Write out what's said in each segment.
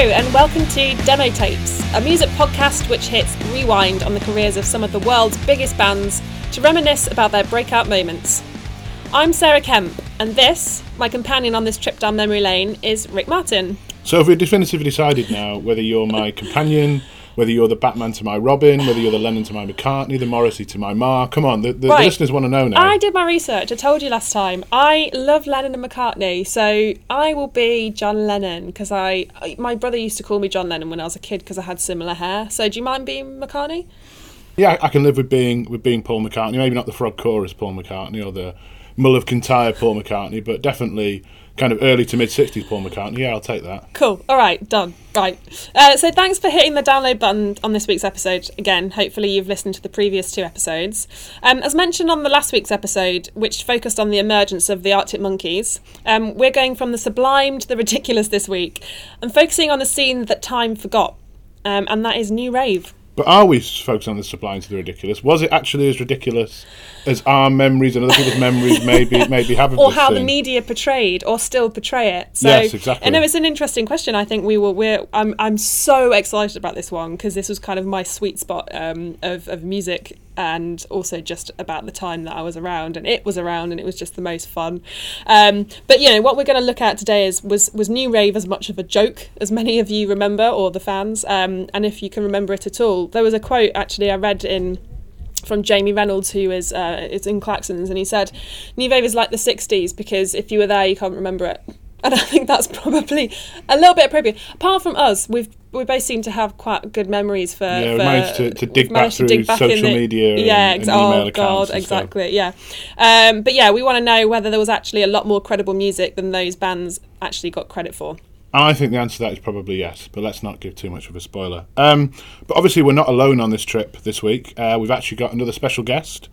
And welcome to Demo Tapes, a music podcast which hits rewind on the careers of some of the world's biggest bands to reminisce about their breakout moments. I'm Sarah Kemp, and this, my companion on this trip down memory lane, is Rick Martin. So have we definitively decided now whether you're my companion, whether you're the Batman to my Robin, whether you're the Lennon to my McCartney, the Morrissey to my Marr? Come on, the, the, Right. the listeners want to know now. I did my research. I told you last time. I love Lennon and McCartney, so I will be John Lennon because I, I- my brother used to call me John Lennon when I was a kid because I had similar hair. So do you mind being McCartney? Yeah, I can live with being with being Paul McCartney. Maybe not the Frog Chorus Paul McCartney or the Mull of Kintyre Paul McCartney, but definitely kind of early to mid '60s Paul McCartney. Yeah, I'll take that. Cool. All right, done. Right. Uh, so thanks for hitting the download button on this week's episode. Again, hopefully you've listened to the previous two episodes. Um, as mentioned on the last week's episode, which focused on the emergence of the Arctic monkeys, um, we're going from the sublime to the ridiculous this week and focusing on a scene that time forgot, um, and that is New Rave. But are we focusing on the sublime to the ridiculous? Was it actually as ridiculous as our memories and other people's memories maybe maybe have or how the media portrayed or still portray it. So, Yes, exactly. I know it's an interesting question. I think we will. We're. I'm. I'm so excited about this one because this was kind of my sweet spot um, of of music and also just about the time that I was around and it was around and it was just the most fun. Um, but you know what we're going to look at today is was was new rave as much of a joke as many of you remember or the fans um, and if you can remember it at all. There was a quote actually I read in from Jamie Reynolds, who is uh, is in Klaxons, and he said, "New Rave is like the '60s because if you were there, you can't remember it." And I think that's probably a little bit appropriate. Apart from us, we've we both seem to have quite good memories for. Yeah, we managed to- to dig back to dig through back social the- media yeah, and ex- oh god, and stuff. exactly. Yeah, um, but yeah, we want to know whether there was actually a lot more credible music than those bands actually got credit for. I think the answer to that is probably yes, but let's not give too much of a spoiler. Um, but obviously, we're not alone on this trip this week. Uh, we've actually got another special guest.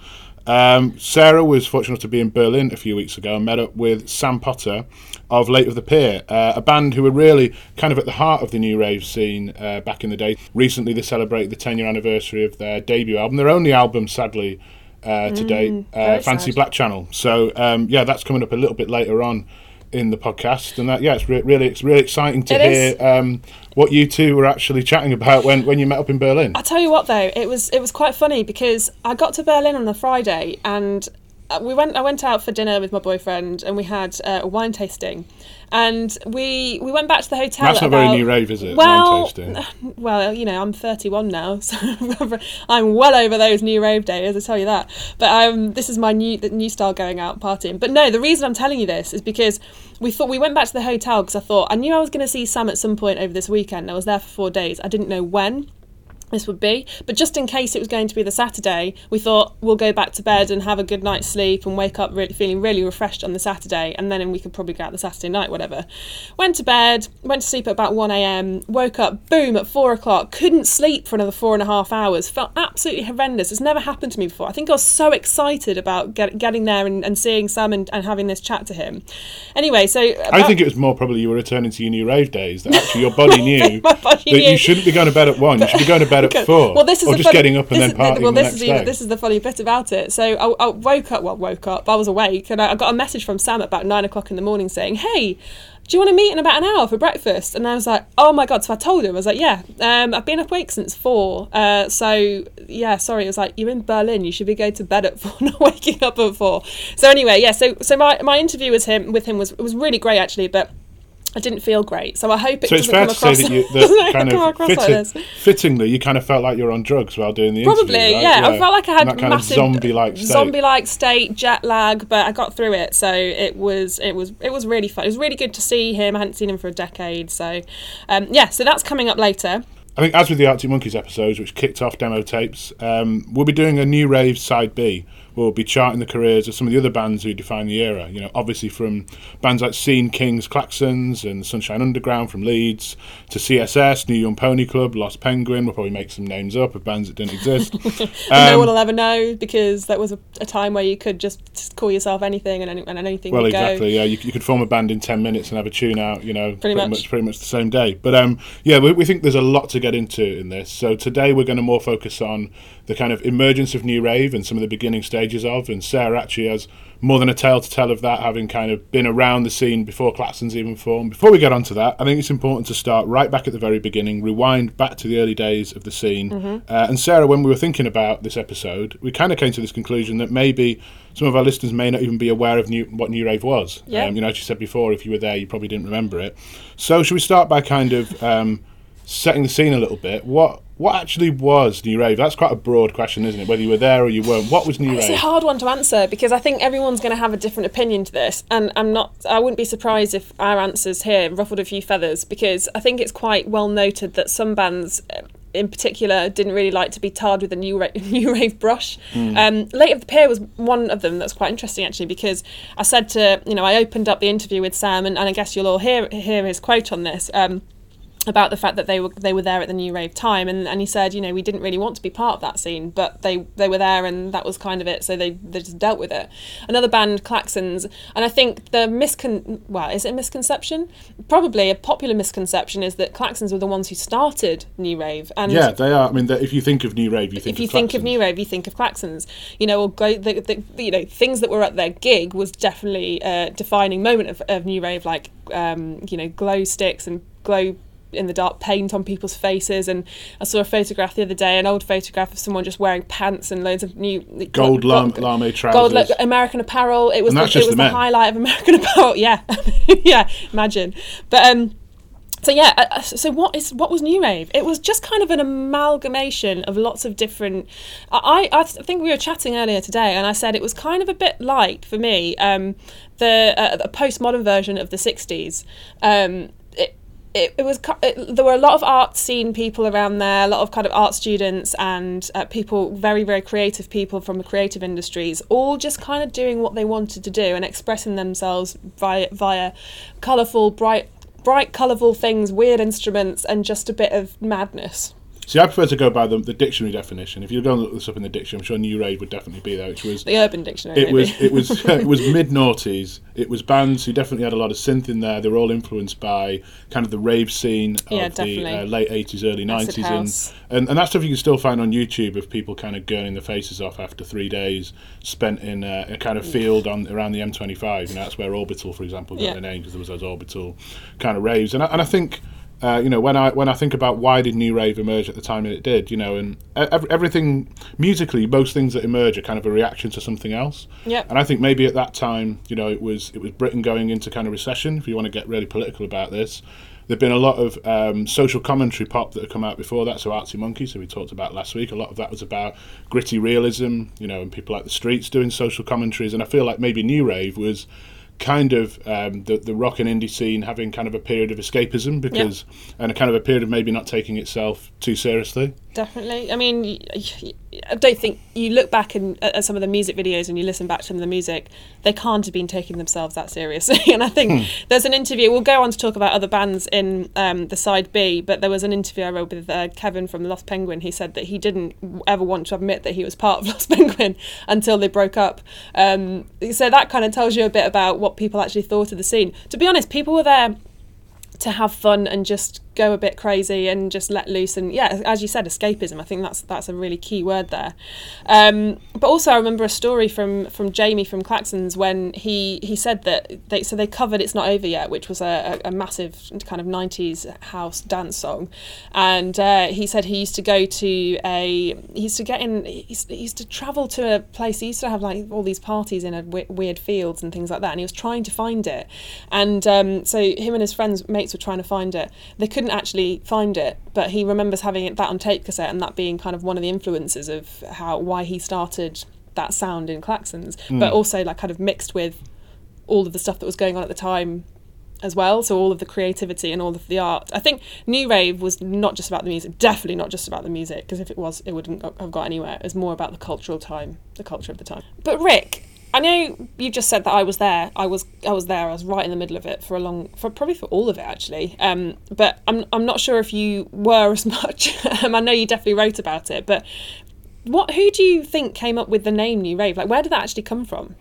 Um, Sarah was fortunate to be in Berlin a few weeks ago and met up with Sam Potter of Late of the Pier, uh, a band who were really kind of at the heart of the new rave scene uh, back in the day. Recently, they celebrated the 10 year anniversary of their debut album, their only album, sadly, uh, to date, uh, Fantasy Black Channel. So, um, yeah, that's coming up a little bit later on in the podcast, and that yeah, it's re- really it's really exciting to It hear um, what you two were actually chatting about when, when you met up in Berlin. I tell you what, though, it was it was quite funny because I got to Berlin on a Friday and uh, we went. I went out for dinner with my boyfriend and we had uh, a wine tasting, and we we went back to the hotel. That's at not very new rave, is it? Well, well, you know, I'm 31 now, so I'm well over those new rave days. I tell you that. But um, this is my new the new style going out partying. But no, the reason I'm telling you this is because we thought we went back to the hotel because I thought I knew I was going to see Sam at some point over this weekend. I was there for four days. I didn't know when this would be. But just in case it was going to be the Saturday, we thought we'll go back to bed and have a good night's sleep and wake up really, feeling really refreshed on the Saturday, and then we could probably go out the Saturday night, whatever. Went to bed, went to sleep at about 1 a.m., woke up, boom, at 4 o'clock, couldn't sleep for another four and a half hours, felt absolutely horrendous. It's never happened to me before. I think I was so excited about get, getting there and, and seeing Sam and, and having this chat to him. Anyway, so. I think it was more probably you were returning to your new rave days that actually your body knew body that knew. you shouldn't be going to bed at one. You should be going to bed at Okay. four. Well, this is or the just funny, getting up and then is, partying well, the next is day. this is the funny bit about it. So I, I woke up. Well, woke up. I was awake, and I, I got a message from Sam at about nine o'clock in the morning saying, "Hey." Do you want to meet in about an hour for breakfast? And I was like, oh my god! So I told him, I was like, yeah, um, I've been awake since four. Uh, so yeah, sorry. It was like you're in Berlin. You should be going to bed at four, not waking up at four. So anyway, yeah. So so my, my interview with him with him was was really great actually, but I didn't feel great. So I hope it so it's doesn't fair come to say across. that you that kind of like this. fittingly you kind of felt like you were on drugs while doing the Probably, interview. right? yeah. I felt like I had that kind massive of zombie-like state. zombie-like state, jet lag, but I got through it. So it was, it was, it was really fun. It was really good to see him. I hadn't seen him for a decade. So, um, yeah. So that's coming up later. I think as with the Arctic Monkeys episodes, which kicked off demo tapes, um, we'll be doing a new rave side B. We'll be charting the careers of some of the other bands who define the era. You know, obviously from bands like Scene Kings, Klaxons, and Sunshine Underground from Leeds to CSS, New Young Pony Club, Lost Penguin. We'll probably make some names up of bands that didn't exist. no Um, one will ever know because that was a, a time where you could just, call yourself anything and, any, and anything Well, would go. exactly. Yeah, you, you could form a band in ten minutes and have a tune out. You know, pretty, much. much. pretty much the same day. But um, yeah, we, we think there's a lot to get into in this. So today we're going to more focus on the kind of emergence of new rave and some of the beginning stages of, and Sarah actually has more than a tale to tell of that, having kind of been around the scene before Klaxons even formed. Before we get onto that, I think it's important to start right back at the very beginning, rewind back to the early days of the scene. Uh, and Sarah, when we were thinking about this episode, we kind of came to this conclusion that maybe some of our listeners may not even be aware of new, what New Rave was. Yeah. Um, you know, as you said before, if you were there, you probably didn't remember it. So, should we start by kind of um, setting the scene a little bit? What what actually was New Rave? That's quite a broad question, isn't it? Whether you were there or you weren't. What was New Rave? It's a hard one to answer because I think everyone's going to have a different opinion to this, and I'm not. I wouldn't be surprised if our answers here ruffled a few feathers because I think it's quite well noted that some bands. uh, In particular, didn't really like to be tarred with a new ra- new rave brush. Um, Late of the Pier was one of them that's quite interesting actually because I said to you know I opened up the interview with Sam and, and I guess you'll all hear hear his quote on this. Um, about the fact that they were they were there at the new rave time and, and he said you know we didn't really want to be part of that scene but they they were there and that was kind of it so they, they just dealt with it another band Klaxons and I think the miscon well is it a misconception probably a popular misconception is that Klaxons were the ones who started new rave and Yeah, they are. I mean, if you think of New Rave, you think if you of think of. New Rave, you think of Klaxons. You know, or go, the, the, you know, things that were at their gig was definitely a defining moment of, of New Rave, like um, you know, glow sticks and glow in the dark paint on people's faces. And I saw a photograph the other day, an old photograph of someone just wearing pants and loads of new Gold lam- gold- lame trousers. Gold like, American Apparel. It was the, it was the the, highlight of American Apparel. Yeah, yeah. Imagine, but um. So yeah, uh, uh, so what is what was New Rave? It was just kind of an amalgamation of lots of different. I I think we were chatting earlier today, and I said it was kind of a bit like for me um, the uh, a postmodern version of the '60s. Um, it, it, was it, there were a lot of art scene people around there, a lot of kind of art students and uh, people, very very creative people from the creative industries, all just kind of doing what they wanted to do and expressing themselves via via colourful, bright, bright, colourful things, weird instruments, and just a bit of madness. See, I prefer to go by the, the dictionary definition. If you go and look this up in the dictionary, I'm sure New Rave would definitely be there, which was The Urban Dictionary. it was it was it was mid noughties. It was bands who definitely had a lot of synth in there. They were all influenced by kind of the rave scene of Yeah, the uh, late eighties, early nineties, and, and and that stuff you can still find on YouTube of people kind of gurning their faces off after three days spent in uh, a kind of field on around the M25. You know, that's where Orbital, for example, got Yeah. their name because there was those Orbital kind of raves. And I, and I think. Uh, you know, when I when I think about why did new rave emerge at the time that it did, you know, and ev- everything musically, most things that emerge are kind of a reaction to something else. Yep. And I think maybe at that time, you know, it was it was Britain going into kind of recession. If you want to get really political about this, there've been a lot of um, social commentary pop that have come out before that. So Arctic Monkeys, who we talked about last week, a lot of that was about gritty realism, you know, and people like the Streets doing social commentaries. And I feel like maybe New Rave was kind of um, the the rock and indie scene having kind of a period of escapism because and a kind of a period of maybe not taking itself too seriously. Definitely. I mean, y- y- I don't think you look back and at some of the music videos and you listen back to some of the music, they can't have been taking themselves that seriously. and I think there's an interview. We'll go on to talk about other bands in um, the side B, but there was an interview I wrote with uh, Kevin from Lost Penguin. He said that he didn't ever want to admit that he was part of Lost Penguin until they broke up. Um, so that kind of tells you a bit about what people actually thought of the scene. To be honest, people were there to have fun and just go a bit crazy and just let loose and yeah as you said escapism. I think that's that's a really key word there. Um, but also i remember a story from from jamie from Klaxons when he he said that they so they covered it's not over yet which was a, a, massive kind of 90s house dance song. And uh, he said he used to go to a he used to get in he used, he used to travel to a place he used to have like all these parties in a w- weird fields and things like that and he was trying to find it. And um, so him and his friends mates were trying to find it. They couldn't actually find it but he remembers having it that on tape cassette and that being kind of one of the influences of how why he started that sound in Klaxons but hmm. also like kind of mixed with all of the stuff that was going on at the time as well. So all of the creativity and all of the art. I think New Rave was not just about the music, definitely not just about the music, because if it was, it wouldn't have got anywhere. It was more about the cultural time, the culture of the time. But Rick, I know you just said that I was there. I was I was there. I was right in the middle of it for a long, for probably for all of it actually. Um, but I'm I'm not sure if you were as much. um, I know you definitely wrote about it, but what? Who do you think came up with the name New Rave? Like, where did that actually come from?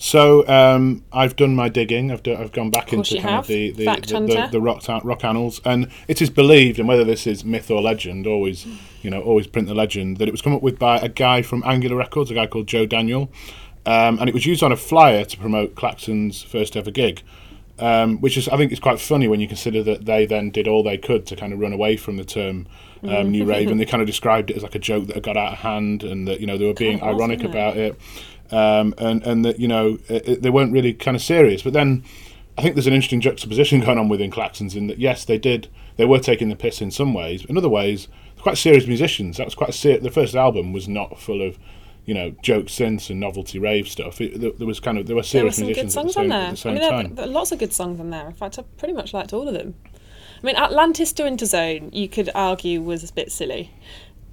So um, I've done my digging. I've, do, I've gone back into kind have. of the the, the, the, the rock, rock annals, and it is believed, and whether this is myth or legend, always you know always print the legend that it was come up with by a guy from Angular Records, a guy called Joe Daniel, um, and it was used on a flyer to promote Klaxons' first ever gig. Um, which is, I think, is quite funny when you consider that they then did all they could to kind of run away from the term um, Mm. new rave, and they kind of described it as like a joke that had got out of hand, and that you know they were being Kind of ironic it? about it, um, and and that you know it, it- they weren't really kind of serious. But then I think there's an interesting juxtaposition going on within Klaxons in that yes, they did they were taking the piss in some ways, but in other ways quite serious musicians. That was quite a ser- the first album was not full of you know joke synths and novelty rave stuff. It, there, there was kind of there were There were serious some good musicians at the songs on same, there. the same I mean, there, time. there are lots of good songs on there. In fact, I pretty much liked all of them. I mean, Atlantis to Interzone, you could argue was a bit silly,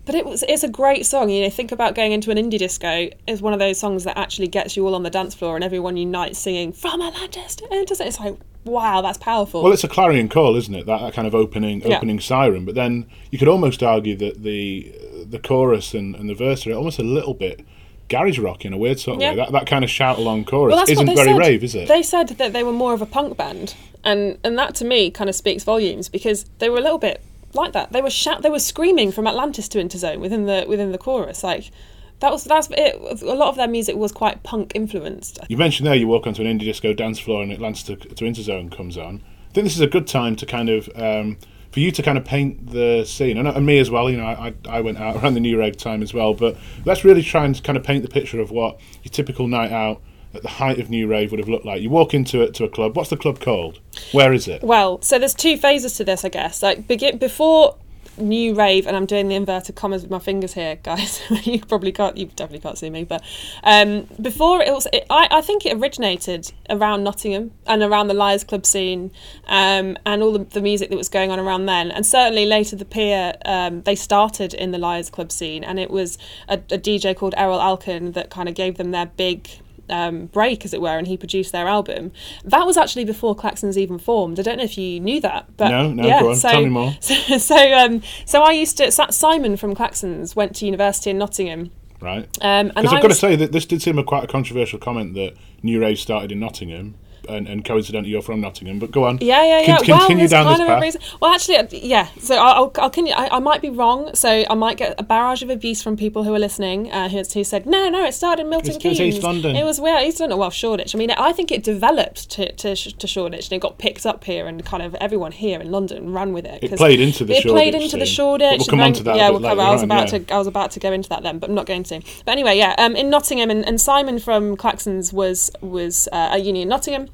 but it was. It's a great song. You know, think about going into an indie disco. It's one of those songs that actually gets you all on the dance floor and everyone unites singing from Atlantis to Interzone. It's like, wow, that's powerful. Well, it's a clarion call, isn't it? That, that kind of opening Yeah. opening siren. But then you could almost argue that the the chorus and, and the verse are almost a little bit garage rock in a weird sort of Yeah. way. That that kind of shout along chorus Well, isn't very said. rave, is it? They said that they were more of a punk band, and and that to me kind of speaks volumes because they were a little bit like that. They were shout, they were screaming from Atlantis to Interzone within the within the chorus. Like that was that's it. A lot of their music was quite punk influenced. You mentioned there you walk onto an indie disco dance floor and Atlantis to, to Interzone comes on. I think this is a good time to kind of um, for you to kind of paint the scene, and, and me as well. You know, I, I went out around the new rave time as well, but let's really try and kind of paint the picture of what your typical night out at the height of new rave would have looked like. You walk into it to a club. What's the club called? Where is it? Well, so there's two phases to this, I guess. Like begin before new rave, and I'm doing the inverted commas with my fingers here, guys. you probably can't, you definitely can't see me, but um, before it was, it, I, I think it originated around Nottingham and around the Liars Club scene, um, and all the, the music that was going on around then, and certainly Late of the Pier, um, they started in the Liars Club scene, and it was a, a DJ called Erol Alkan that kind of gave them their big um, break, as it were, and he produced their album. That was actually before Klaxons even formed. I don't know if you knew that, but No, no, yeah, go on, so, tell me more. So, so, um, so I used to. Simon from Klaxons went to university in Nottingham, Right. um, and Because I I've got to say that this did seem a quite a controversial comment that new rave started in Nottingham, and, and coincidentally you're from Nottingham. But go on. Yeah, yeah, yeah. Con- well, continue there's down kind this of path. a reason. Well, actually, uh, yeah. So I'll, I'll, can, I, I might be wrong. So I might get a barrage of abuse from people who are listening, uh, who, who said, no, no, it started in Milton It's- it was Keynes. East London." It was where East London, well, Shoreditch. I mean, I think it developed to, to, to Shoreditch, and it got picked up here, and kind of everyone here in London ran with it. It played into the It played Shoreditch into the. Shoreditch. We'll come and on to that Yeah, we'll come, I was on, about yeah. to I was about to go into that then, but I'm not going to. But anyway, yeah, um, in Nottingham, and, and Simon from Klaxons was was uh, at uni in Nottingham,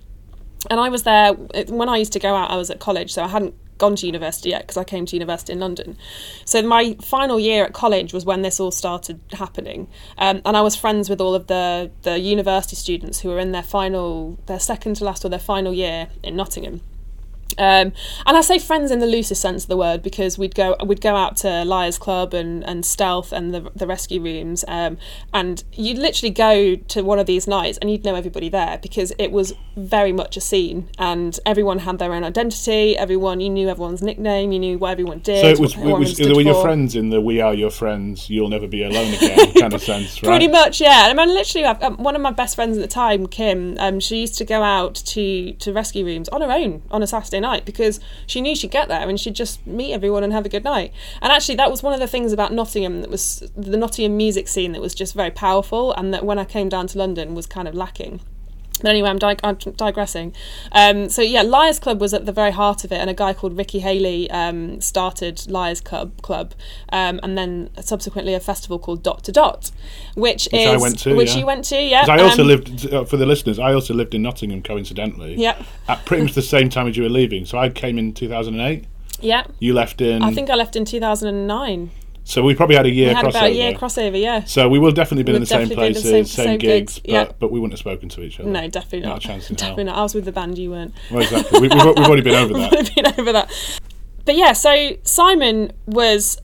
and I was there when I used to go out. I was at college, so I hadn't gone to university yet because I came to university in London. So my final year at college was when this all started happening, um, and I was friends with all of the the university students who were in their final, their second to last or their final year in Nottingham. Um, and I say friends in the loosest sense of the word because we'd go we'd go out to Liars Club and, and Stealth and the the rescue rooms, um, and you'd literally go to one of these nights and you'd know everybody there because it was very much a scene and everyone had their own identity. Everyone you knew everyone's nickname, you knew what everyone did. So it was, it was were your for. friends in the "We are your friends, you'll never be alone again" kind of sense, right? Pretty much, yeah. I mean, literally, um, one of my best friends at the time, Kim, um, she used to go out to, to rescue rooms on her own on a Saturday night because she knew she'd get there and she'd just meet everyone and have a good night. And actually, that was one of the things about Nottingham that was the Nottingham music scene that was just very powerful and that when I came down to London was kind of lacking. But anyway, I'm, dig- I'm digressing. Um, so yeah, Liars Club was at the very heart of it, and a guy called Ricky Haley um, started Liars Club, Club, um, and then subsequently a festival called Dot to Dot, which, Which is I went to, which yeah. you went to, yeah. I also um, lived uh, for the listeners. I also lived in Nottingham, coincidentally. Yeah, At pretty much the same time as you were leaving. So I came in 2008. yeah. You left in. I think I left in 2009. So. We probably had a year we had crossover. about a year crossover, yeah. so we will definitely been in the same definitely in the places, same- same, same gigs, gigs, but, yeah. but we wouldn't have spoken to each other. No, definitely Not not. a chance in hell. not. I was with the band, you weren't. Well, exactly. we, we've, we've already been over that. We've been over that. But yeah, so Simon was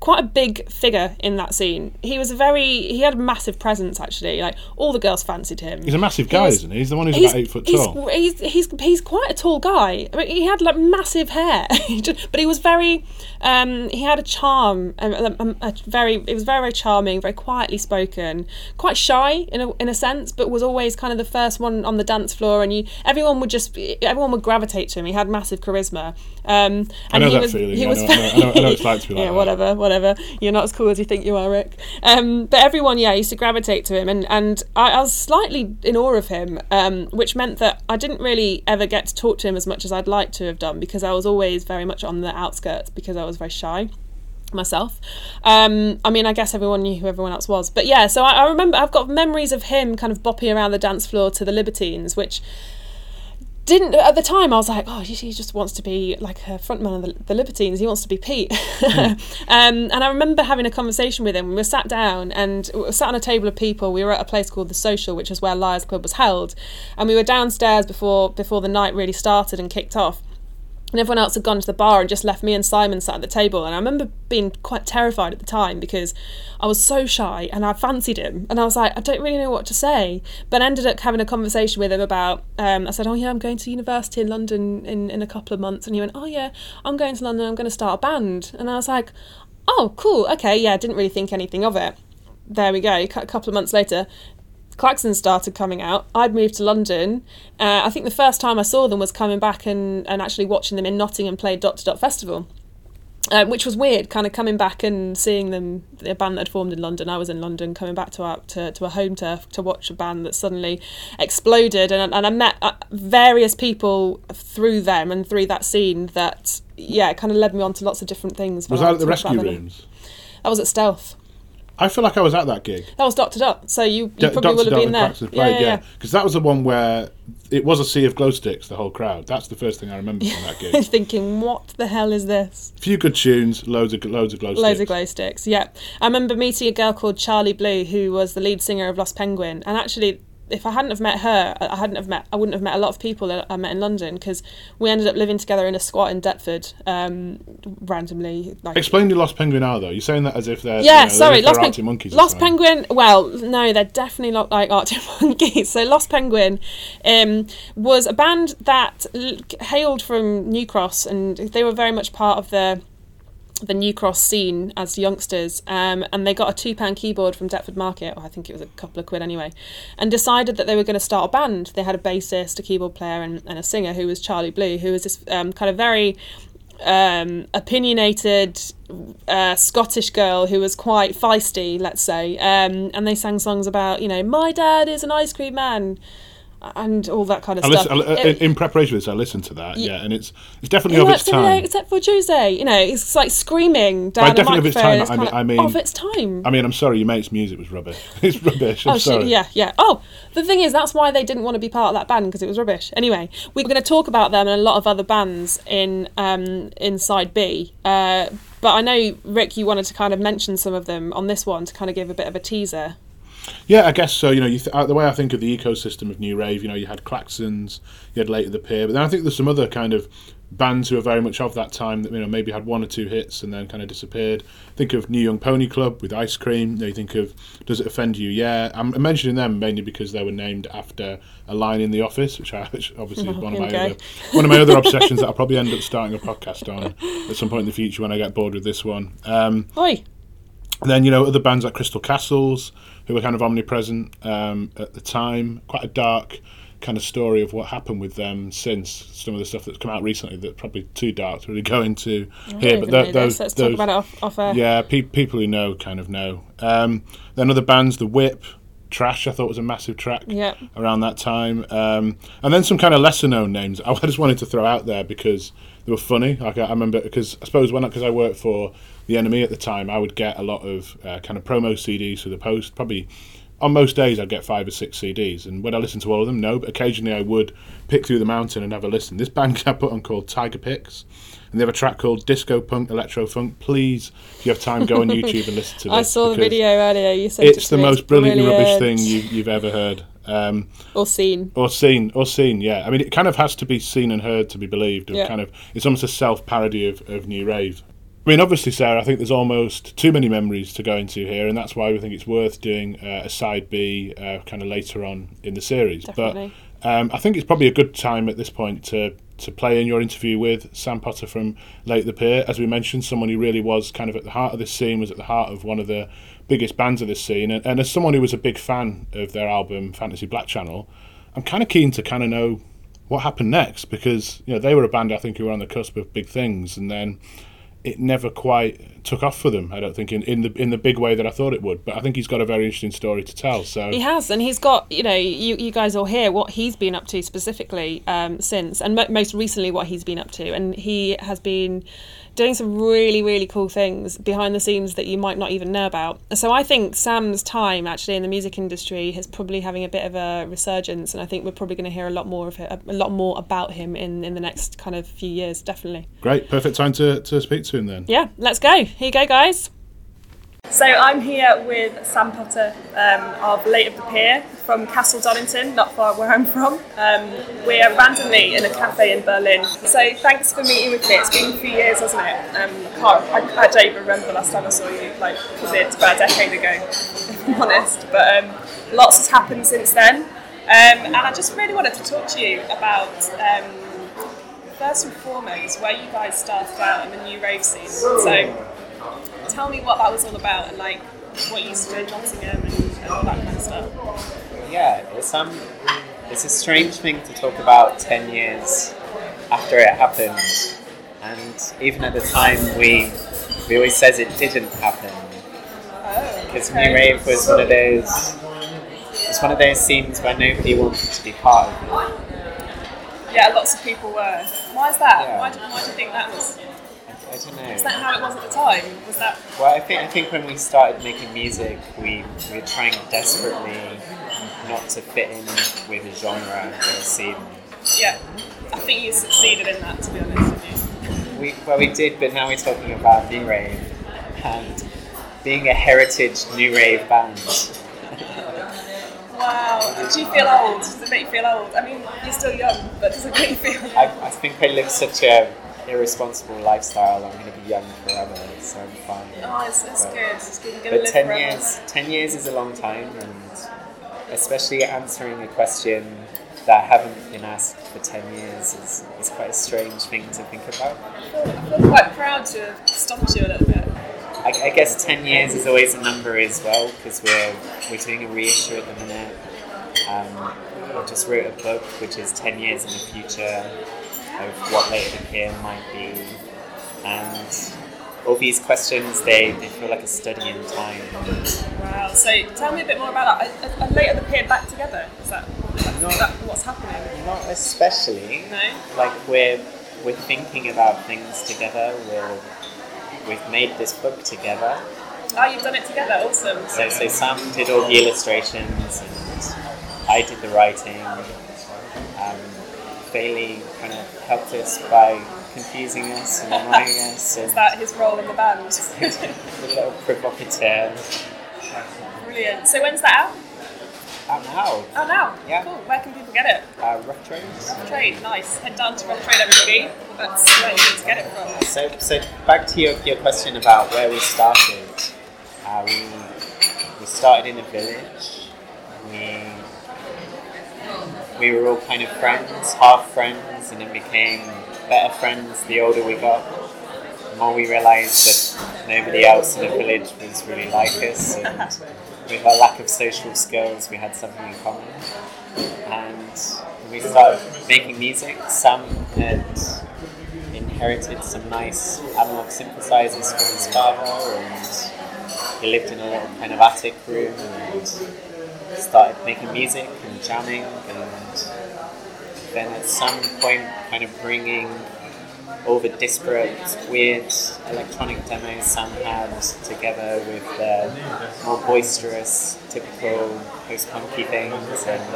quite a big figure in that scene. He was a very he had a massive presence actually. Like all the girls fancied him. He's a massive guy, was- isn't he? He's the one who's about eight foot tall. He's, he's, he's, quite a tall guy. I mean, he had like massive hair, but he was very. Um, he had a charm, a, a, a very. It was very very charming, very quietly spoken, quite shy in a in a sense, but was always kind of the first one on the dance floor, and you everyone would just everyone would gravitate to him. He had massive charisma. Um, and I know he that was, feeling. He I was know- I know- I know- I know it's like to be like yeah, that. whatever, whatever. You're not as cool as you think you are, Rick. Um, but everyone, yeah, used to gravitate to him, and and I, I was slightly in awe of him, um, which meant that I didn't really ever get to talk to him as much as I'd like to have done because I was always very much on the outskirts because I was very shy myself. Um, I mean, I guess everyone knew who everyone else was, but yeah. So I, I remember I've got memories of him kind of bopping around the dance floor to the Libertines, which didn't at the time. I was like, oh, he, he just wants to be like a frontman of the, the Libertines. He wants to be Pete. um, and I remember having a conversation with him. We were sat down and we sat on a table of people. We were at a place called the Social, which is where Liars Club was held, and we were downstairs before before the night really started and kicked off and everyone else had gone to the bar and just left me and Simon sat at the table. And I remember being quite terrified at the time because I was so shy and I fancied him. And I was like, I don't really know what to say. But I ended up having a conversation with him about, um, I said, Oh, yeah, I'm going to university in London in, in a couple of months. And he went, Oh, yeah, I'm going to London, I'm going to start a band. And I was like, Oh, cool, okay, yeah, I didn't really think anything of it. There we go, a couple of months later. Klaxon started coming out. I'd moved to London. Uh, I think the first time I saw them was coming back and, and actually watching them in Nottingham play Dot to Dot Festival, uh, which was weird. Kind of coming back and seeing them, a band that had formed in London. I was in London, coming back to our, to, to a home turf to watch a band that suddenly exploded. And, and I met uh, various people through them and through that scene that, yeah, kind of led me on to lots of different things. Was I that at the rescue rooms? That was at Stealth. I feel like I was at that gig. That was Dot to Dot. So you, you D- probably Dr. would have been there. Played, yeah, because that was the one where it was a sea of glow sticks. The whole crowd. That's the first thing I remember from that gig. thinking, what the hell is this? A few good tunes, loads of loads of glow sticks. Loads of glow sticks, yeah. I remember meeting a girl called Charlie Blue, who was the lead singer of Lost Penguin, and actually, if I hadn't have met her, I hadn't have met, I wouldn't have met a lot of people that I met in London because we ended up living together in a squat in Deptford, um, randomly. Like, Explain who Lost Penguin are, though. You're saying that as if they're yeah, you know, sorry, as if they're Lost, Pen- monkeys. Lost. Penguin. Well, no, they're definitely not like Arctic Monkeys. So Lost Penguin um, was a band that hailed from New Cross, and they were very much part of the the New Cross scene as youngsters, um, and they got a two pound keyboard from Deptford Market, or I think it was a couple of quid anyway, and decided that they were going to start a band. They had a bassist, a keyboard player, and, and a singer who was Charlie Blue, who was this um, kind of very um, opinionated uh, Scottish girl who was quite feisty, let's say, um, and they sang songs about, you know, my dad is an ice cream man. And all that kind of I stuff. listen, I, It- in preparation for this, I listened to that. Yeah, and it's it's definitely it of its time. except for Tuesday. You know, it's like screaming down a definitely of its time, It's I mean- I mean- of its time. I mean, I'm sorry, your mate's music was rubbish. It's rubbish. I'm oh sorry. shit! Yeah, yeah. Oh, the thing is, that's why they didn't want to be part of that band because it was rubbish. Anyway, we're going to talk about them and a lot of other bands in um in side B. Uh, but I know Rick, you wanted to kind of mention some of them on this one to kind of give a bit of a teaser. Yeah, I guess so. You know, you th- uh, the way I think of the ecosystem of new rave, you know, you had Klaxons, you had Late of the Pier, but then I think there's some other kind of bands who are very much of that time that you know maybe had one or two hits and then kind of disappeared. Think of New Young Pony Club with Ice Cream. You, know, you think of Does It Offend You? Yeah, I'm mentioning them mainly because they were named after a line in The Office, which, I, which obviously is one of my Okay. other one of my other obsessions that I'll probably end up starting a podcast on at some point in the future when I get bored with this one. Um, Oi, then you know other bands like Crystal Castles, who were kind of omnipresent um, at the time. Quite a dark kind of story of what happened with them since some of the stuff that's come out recently. That probably too dark to really go into I here. But tho- those, Let's those talk about it off, off air. yeah, pe- people who know kind of know. Um, then other bands, The Whip, Trash, I thought was a massive track Yeah. around that time. Um, and then some kind of lesser known names I just wanted to throw out there because they were funny. Like I, I remember, because I suppose when because I worked for the NME at the time, I would get a lot of uh, kind of promo CDs through the post. Probably on most days, I'd get five or six CDs. And would I listen to all of them? No, but occasionally I would pick through the mountain and have a listen. This band I put on called Tiger Picks. And they have a track called Disco Punk Electro Funk. Please, if you have time, go on YouTube and listen to this. I saw the video earlier. You said it It's the most brilliantly brilliant. rubbish thing you, you've ever heard. Um, or seen. or seen, or seen, yeah. I mean, it kind of has to be seen and heard to be believed. Yeah. Kind of, it's almost a self parody of, of new rave. I mean, obviously, Sarah, I think there's almost too many memories to go into here, and that's why we think it's worth doing uh, a side B uh, kind of later on in the series. Definitely. But um, I think it's probably a good time at this point to to play in your interview with Sam Potter from Late the Pier. As we mentioned, someone who really was kind of at the heart of this scene, was at the heart of one of the biggest bands of this scene, and, and as someone who was a big fan of their album Fantasy Black Channel, I'm kind of keen to kind of know what happened next because you know they were a band I think who were on the cusp of big things, and then it never quite took off for them. I don't think in, in the in the big way that I thought it would. But I think he's got a very interesting story to tell. So He has, and he's got you know you, you guys all hear what he's been up to specifically um, since, and mo- most recently what he's been up to, and he has been doing some really really cool things behind the scenes that you might not even know about. So I think Sam's time actually in the music industry is probably having a bit of a resurgence, and I think we're probably going to hear a lot more of it, a lot more about him in in the next kind of few years, definitely. great, perfect time to, to speak to him then. Yeah, let's go. Here you go, guys. So I'm here with Sam Potter um, of Late of the Pier from Castle Donington, not far where I'm from. Um, we're randomly in a cafe in Berlin. So thanks for meeting with me. It's been a few years, hasn't it? Um, I, I don't even remember the last time I saw you, like, because it's about a decade ago, if I'm honest. But um, lots has happened since then. Um, and I just really wanted to talk to you about um, first and foremost, where you guys started out in the new rave scene. So, tell me what that was all about and like what you used to do in Nottingham and, and all that kind of stuff. Yeah, it's um, it's a strange thing to talk about ten years after it happened, and even at the time we we always says it didn't happen Oh, because new rave was one of those. It's one of those scenes where nobody wanted to be part of it. Yeah, lots of people were. Why is that? Yeah. Why, do, why do you think that was? I, don't know. Is that how it was at the time? Was that? Well, I think I think when we started making music, we, we were trying desperately not to fit in with a genre or a scene. Yeah, I think you succeeded in that. To be honest with you. We, well, we did, but now we're talking about new rave and being a heritage new rave band. Wow. Do you feel old? Does it make you feel old? I mean, you're still young, but does it make you feel? I, I think I live such a irresponsible lifestyle. I'm going to be young forever, so I'm fine. Oh, it's, it's But- good. It's good. But ten forever. years, ten years is a long time, and especially answering a question that haven't been asked for ten years is, is quite a strange thing to think about. I feel quite proud to have stumped you a little bit. I, I guess ten years is always a number as well because we're we're doing a reissue at the minute. Um, I just wrote a book which is ten years in the future of what Late of the Pier might be, and all these questions they, they feel like a study in time. Wow. So tell me a bit more about that. Are, are Late of the Pier back together? Is that, is that what's happening? Not especially. No. Like we're we're thinking about things together. We're we've made this book together. Oh, you've done it together. Awesome. So so Sam did all the illustrations and I did the writing. Um, Bailey kind of helped us by confusing us and annoying us. Is And that his role in the band? a little provocateur. Brilliant. So when's that out? Out now. Oh, now. Yeah. Cool. Where can people get it? Uh, rough trades. Trade. Nice. Head down to Rough Trade, everybody. That's where you need to get it from. So, so back to your, your question about where we started. Uh, we, we started in a village. We, we were all kind of friends, half friends, and then became better friends the older we got. The more we realised that nobody else in the village was really like us, and with our lack of social skills, we had something in common. And we started making music. Sam had inherited some nice analog synthesizers from his father, and he lived in a little kind of attic room and started making music and jamming, and then at some point, kind of bringing all the disparate, weird electronic demos Sam had together with the more boisterous, typical post-punky things, and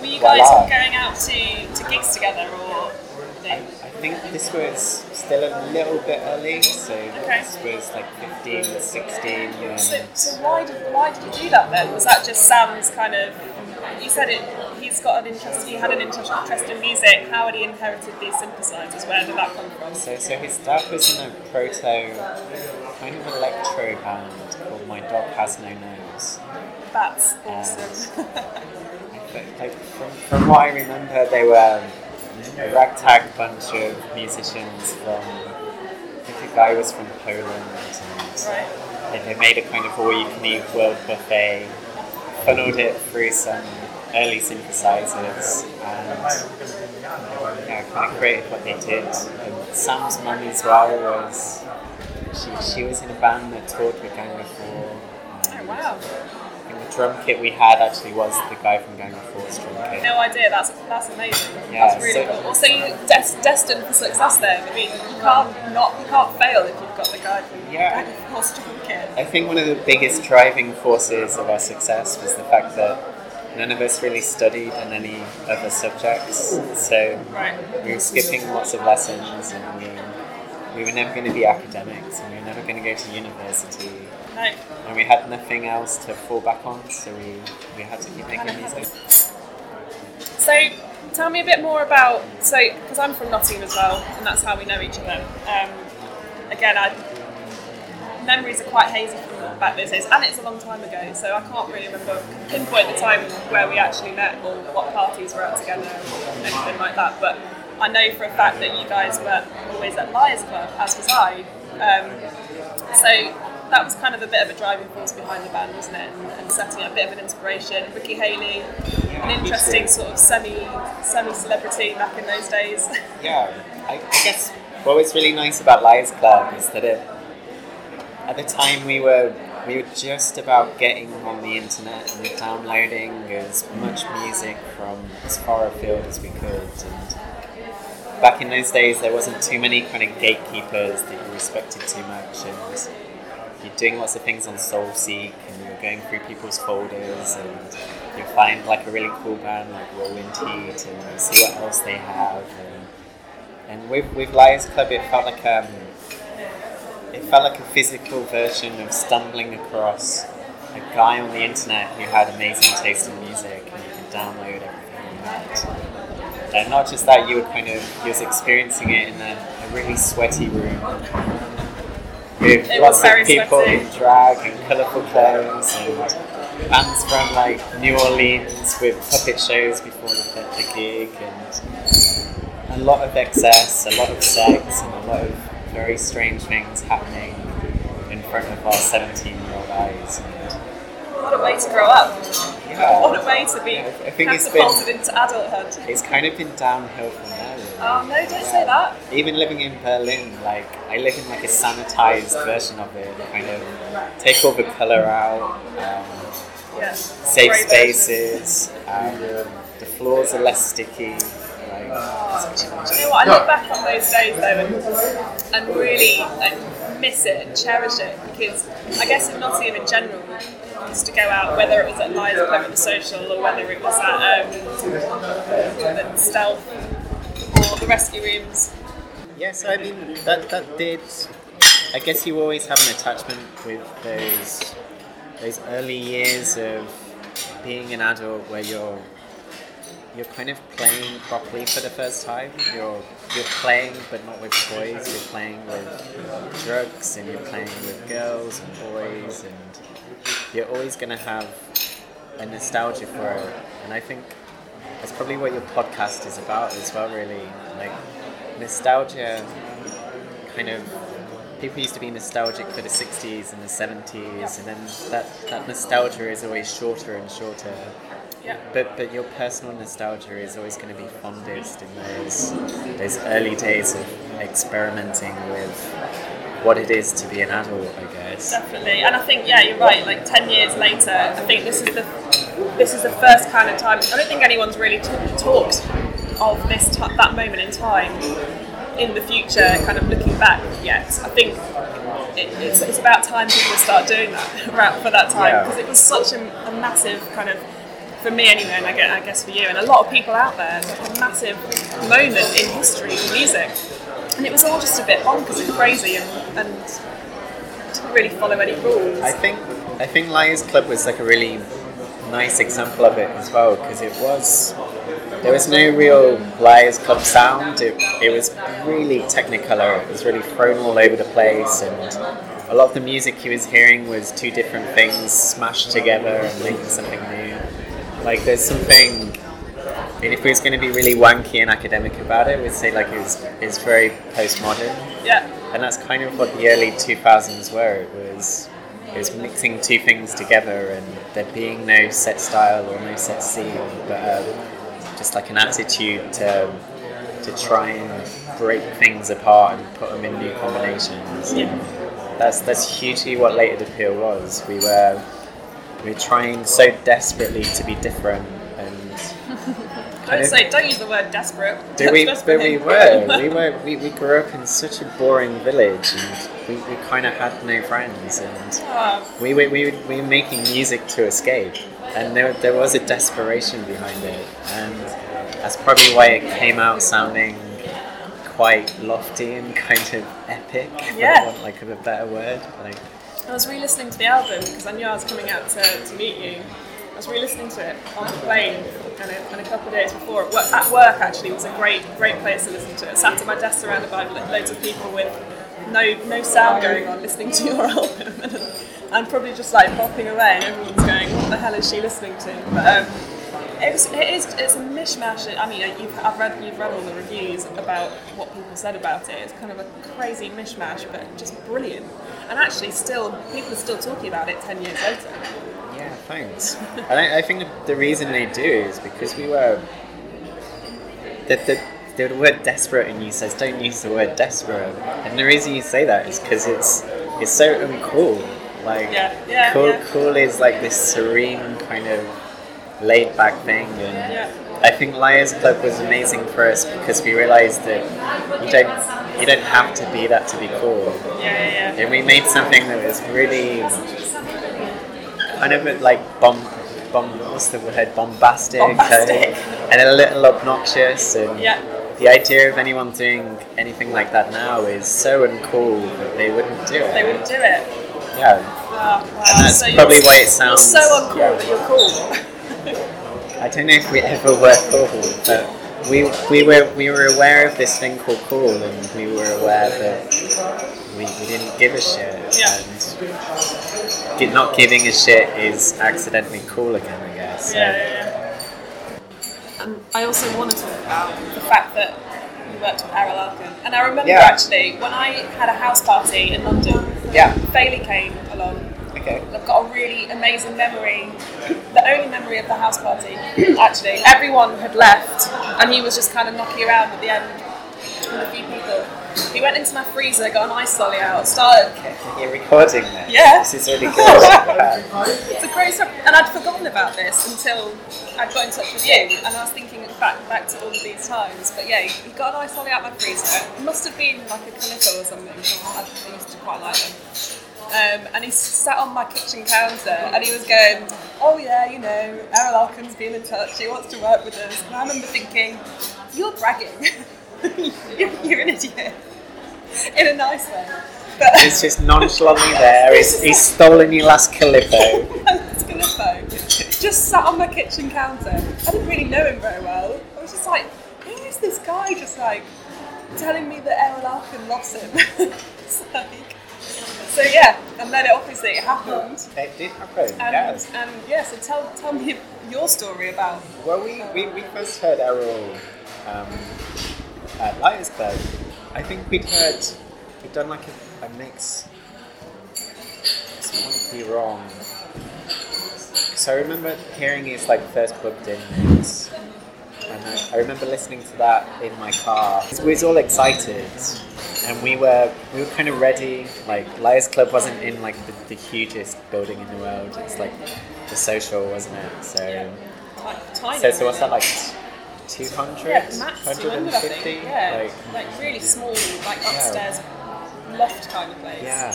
Were you guys Voila. going out to, to gigs together or? I, I think this was still a little bit early, so Okay. this was like 15, 16, and So, so why did why did you do that then? Was that just Sam's kind of? You said it. he's got an interest. He had an interest, in music. How had he inherited these synthesizers? Where did that come from? So, so his dad was in a proto kind of electro band called My Dog Has No Nose. That's awesome. But, like, from, from what I remember, they were um, a ragtag bunch of musicians from. I think the guy was from Poland, and right. they, they made a kind of all-you-can-eat world buffet, funneled it through some early synthesizers, and yeah, kind of created what they did. And Sam's mum as well was. She, she was in a band that toured with Gang of. Oh wow. I think the drum kit we had actually was the guy from Gang of Four's drum kit. No idea. That's that's amazing. Yeah, that's really so- cool. So you des- destined for success there. I mean, you can't not you can't fail if you've got the guy from Yeah. Horse Kit. I think one of the biggest driving forces of our success was the fact that none of us really studied in any other subjects. So Right. we were skipping lots of lessons and we, we were never going to be academics and we were never going to go to university. No. And we had nothing else to fall back on, so we, we had to keep making music. So tell me a bit more about so because I'm from Nottingham as well, and that's how we know each other. Um, again, I memories are quite hazy from back those days, and it's a long time ago, so I can't really remember pinpoint the time where we actually met or what parties we're at together or anything like that. But I know for a fact that you guys were always at Liars Club, as was I. Um, so that was kind of a bit of a driving force behind the band, wasn't it? And, and setting up a bit of an inspiration. Ricky Haley, an interesting sort of semi semi celebrity back in those days. Yeah, I, I guess what was really nice about Liars Club is that it, at the time we were we were just about getting on the internet and downloading as much music from as far afield as we could. And back in those days, there wasn't too many kind of gatekeepers that you respected too much, and you're doing lots of things on SoulSeek, and you're going through people's folders, and you find like a really cool band like Rolling Teat, and you see what else they have. And, and with with Liars Club, it felt like um, it felt like a physical version of stumbling across a guy on the internet who had amazing taste in music, and you could download everything he had. And not just that, you were kind of you was experiencing it in a, a really sweaty room with It was lots of people in drag and colourful clothes and bands from like New Orleans with puppet shows before the, the gig and a lot of excess, a lot of sex, and a lot of very strange things happening in front of our 17 year old eyes. And, what a way to grow up! yeah, What a way to be I think it's been- catapulted into adulthood. it's kind of been downhill from there. Oh no, don't say that. Even living in Berlin, like I live in like a sanitized version of it. Kind of take all the color out, um, Yeah. safe spaces. Um, the floors are less sticky. Like, Do you know what? I look back on those days though and, and really like, miss it and cherish it because I guess in Nottingham in general, to go out whether it was at Liars Club at the Social or whether it was at um, the Stealth the Rescue Rooms. Yes, I mean that that did. I guess you always have an attachment with those those early years of being an adult where you're you're kind of playing properly for the first time. You're you're playing but not with toys. You're playing with drugs and you're playing with girls and boys and you're always gonna have a nostalgia for it. And I think that's probably what your podcast is about as well, really. Like nostalgia, kind of. People used to be nostalgic for the 60s and the 70s, and then that, that nostalgia is always shorter and shorter. Yeah. But but your personal nostalgia is always going to be fondest in those those early days of experimenting with what it is to be an adult, I guess. Definitely, and I think yeah, you're right. Like ten years later, I think this is the this is the first kind of time. I don't think anyone's really t- talked of this t- that moment in time in the future, kind of looking back yet. I think it, it's, it's about time people start doing that for that time Yeah. because it was such a, a massive kind of. For me, anyway, and I guess, I guess for you, and a lot of people out there, like a massive moment in history for music. And it was all just a bit bonkers and crazy and, and didn't really follow any rules. I think I think Liars Club was like a really nice example of it as well because it was there was no real Liars Club sound. It, it was really technicolor. It was really thrown all over the place, and a lot of the music he was hearing was two different things smashed together and making something new. Like there's something. I mean, if we was going to be really wanky and academic about it, we'd say like it was, it's very postmodern, Yeah. and that's kind of what the early 2000s were. It was it was mixing two things together, and there being no set style or no set scene, but um, just like an attitude to to try and break things apart and put them in new combinations. Yeah. That's that's hugely what Late of the Pier was. We were we were trying so desperately to be different Don't say, don't use the word desperate. do we, but we were. We were. We, we grew up in such a boring village, and we, we kind of had no friends, and Oh, we were, we, we were making music to escape, and there, there was a desperation behind it, and that's probably why it came out sounding quite lofty and kind of epic. Yeah. want, like a better word. Like, I was re-listening to the album because I knew I was coming out to, to meet you. I was re-listening to it on the plane and a, and a couple of days before. At work, actually, was a great great place to listen to it. Sat at my desk surrounded by loads of people with no no sound going on, listening to your album, and probably just like popping away, and everyone's going, "What the hell is she listening to?" But um, it, was, it is it's a mishmash. I mean, you've, I've read you've read all the reviews about what people said about it. It's kind of a crazy mishmash, but just brilliant. And actually, still people are still talking about it ten years later. Yeah, thanks. and I, I think the, reason they do is because we were. The, the, the word desperate in you says don't use the word desperate, and the reason you say that is because it's it's so uncool. Like Yeah, yeah, cool, yeah. cool is like this serene kind of laid back thing, and. I think Liars Club was amazing for us because we realised that you don't you don't have to be that to be cool. Yeah, yeah, yeah. And we made something that was really kind never like bomb, bomb what's the word? Bombastic, Bombastic. uh, and a little obnoxious. And Yeah. the idea of anyone doing anything like that now is so uncool that they wouldn't do it. They wouldn't do it. Yeah, Oh, wow. and that's So probably why it sounds. So uncool yeah. that you're cool. I don't know if we ever were cool, but we we were we were aware of this thing called cool, and we were aware that we, we didn't give a shit, Yeah. and not giving a shit is accidentally cool again, I guess. So, Yeah, yeah, yeah. And I also want to talk about the fact that you worked with Erol Alkan. And I remember Yeah. actually when I had a house party in London, Yeah. Faley came along. Okay. I've got a really amazing memory. The only memory of the house party, actually. Everyone had left, and he was just kind of knocking around at the end with a few people. He went into my freezer, got an ice lolly out, started You're recording this. Yeah. This is really good. Yeah. It's a great story, and I'd forgotten about this until I'd got in touch with you, and I was thinking back back to all of these times. But yeah, he got an ice lolly out my freezer. It must have been like a Calippo or something. I used to quite like them. Um, and he sat on my kitchen counter and he was going, "Oh yeah, you know, Erol Alkan's been in touch. He wants to work with us." And I remember thinking, "You're bragging. you're, an idiot." In a nice way. But He's just nonchalantly there. He's, he's stolen your last Calippo. It's Filippo just sat on my kitchen counter. I didn't really know him very well. I was just like, who is this guy just like telling me that Erol Alkan lost him? it's like, so yeah, and then it obviously it happened. It did happen, And, yes. and yeah, so tell tell me your story about Well, we, we, we first heard Erol um, at Club. I think we'd heard, we'd done like a, a mix. This might be wrong. So I remember hearing his like first booked in mix. And I, I remember listening to that in my car. We was all excited, and we were we were kind of ready. Like Liars Club wasn't in like the, the hugest building in the world. It's like the social, wasn't it? So. ti- tiny. So, so what's that like? 200? Yeah, max 200, Yeah, Like, like, really small, like upstairs loft kind of place. yeah.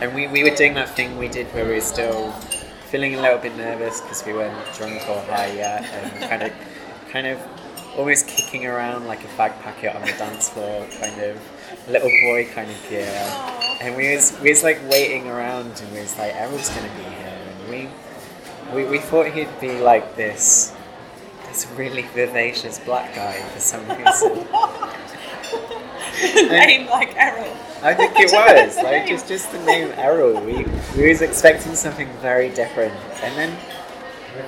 And we, we were doing that thing we did where we were still feeling a little bit nervous because we weren't drunk or high yet and kind of, kind of almost kicking around like a fag packet on the dance floor, kind of little boy kind of gear. Aw. And we was, we was like waiting around and we was like, Erol's going to be here. And we, we, we thought he'd be like this this really vivacious black guy for some reason. Name like Erol. I think it was like just just the name Erol. We we was expecting something very different, and then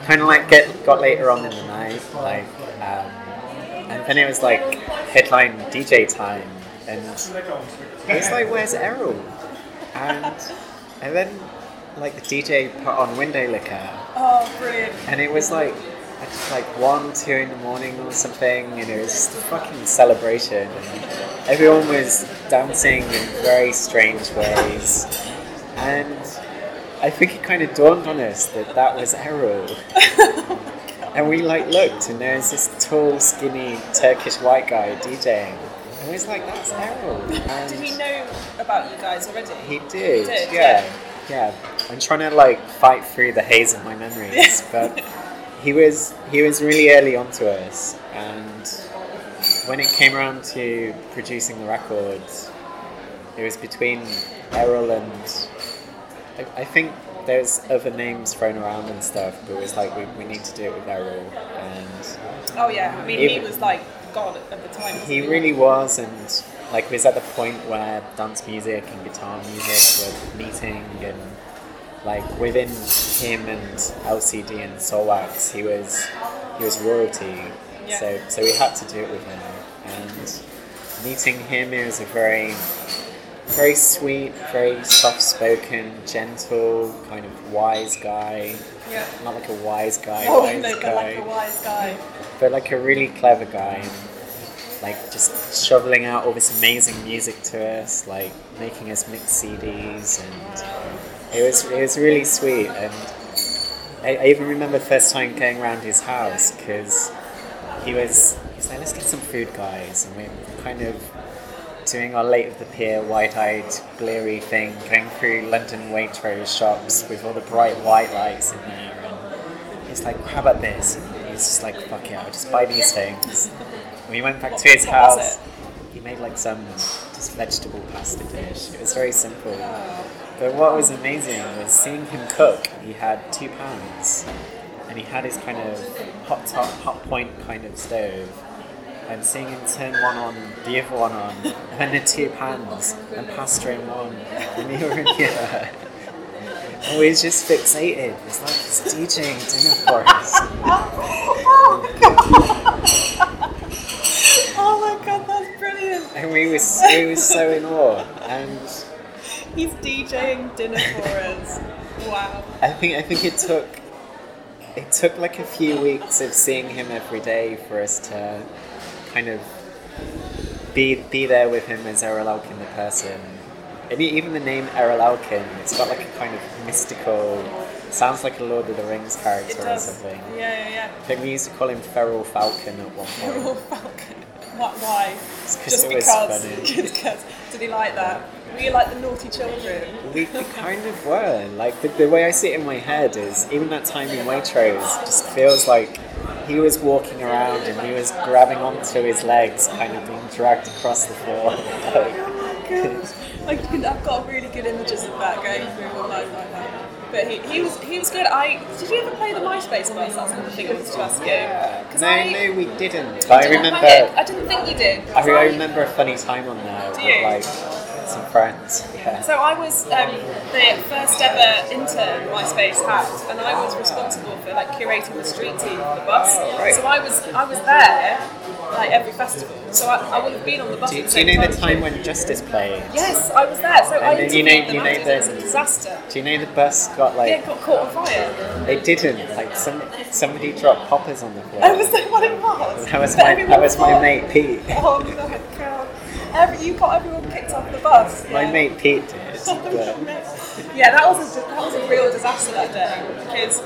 kind of like get got later on in the night, like, um, and then it was like headline DJ time, and it's like, where's Erol? And and then like the DJ put on Window Licker, Oh, brilliant. and it was like at like one, two in the morning or something, and it was just a fucking celebration. And everyone was dancing in very strange ways, and I think it kind of dawned on us that that was Erol. Oh and we like looked, and there's this tall, skinny Turkish white guy DJing. And we was like, that's Erol. And Did he know about you guys already? he did, did, yeah, yeah. I'm trying to like fight through the haze of my memories, but he was he was really early on to us, and when it came around to producing the record, it was between Erol and I, I think there's other names thrown around and stuff, but it was like we, we need to do it with Erol, and Oh yeah. I mean, he was like God at the time. wasn't he really was, and like was at the point where dance music and guitar music were meeting, and like within him and LCD and Soulwax, he was he was royalty. Yeah. So so we had to do it with him, and meeting him, he was a very very sweet, very soft spoken, gentle, kind of wise guy. Yeah. Not like a wise guy, Oh wise no, but guy like a wise guy. but like a really clever guy and like just shoveling out all this amazing music to us like making us mix CDs and it was it was really sweet and I, I even remember the first time going around his house because he was he was like let's get some food guys and we were kind of doing our late of the pier wide-eyed bleary thing going through London Waitrose shops with all the bright white lights in there and he's like, how about this? And he's just like, fuck yeah, I'll just buy these things. And we went back to his house. He made like some just vegetable pasta dish. It was very simple. But what was amazing was seeing him cook. He had two pans, and he had his kind of hot top, hot point kind of stove. And seeing him turn one on, the other one on, and the two pans, and pasta in one, and the other in the other. And we was just fixated. It's like he's DJing dinner for us. Oh my god, that's brilliant. And we were, we was so in awe. And He's DJing dinner for us. Wow. I think I think it took it took like a few weeks of seeing him every day for us to kind of be be there with him as Erol Alkan the person. And even the name Erol Alkan, it's got like a kind of mystical sounds like a Lord of the Rings character or something. Yeah, yeah, I think we used to call him Feral Falcon at one point. Feral Falcon. What, why? Just it was because. funny. Just because. Did he like that? Were you like the naughty children? We, we kind of were. Like, the, the way I see it in my head is even that time in Waitrose just feels like he was walking around and he was grabbing onto his legs, kind of being dragged across the floor. oh I can, I've got really good images of that going through all life like. But he, he was he was good. I did you ever play the MySpace bus? That's another thing I wanted to ask you. 'Cause no, I, no, we didn't. I didn't remember. I didn't think you did. I, I remember a funny time on there Do you? like some friends. Yeah. So I was um, the first ever intern MySpace had, and I was responsible for like curating the street team for the bus. Right. So I was I was there like every festival. So I, I would have been on the bus. Do, do you know the time. time when Justice played? Yes, I was there. So I And then you know- you know after. It was a disaster. Do you know the bus got like Yeah, it got caught on fire. they didn't like some somebody dropped poppers on the floor. Oh, was that what it was? That was But my that was my mate Pete. Oh my god! Every, you got everyone kicked off the bus. My mate Pete did. Yeah, that was a, that was a real disaster that day because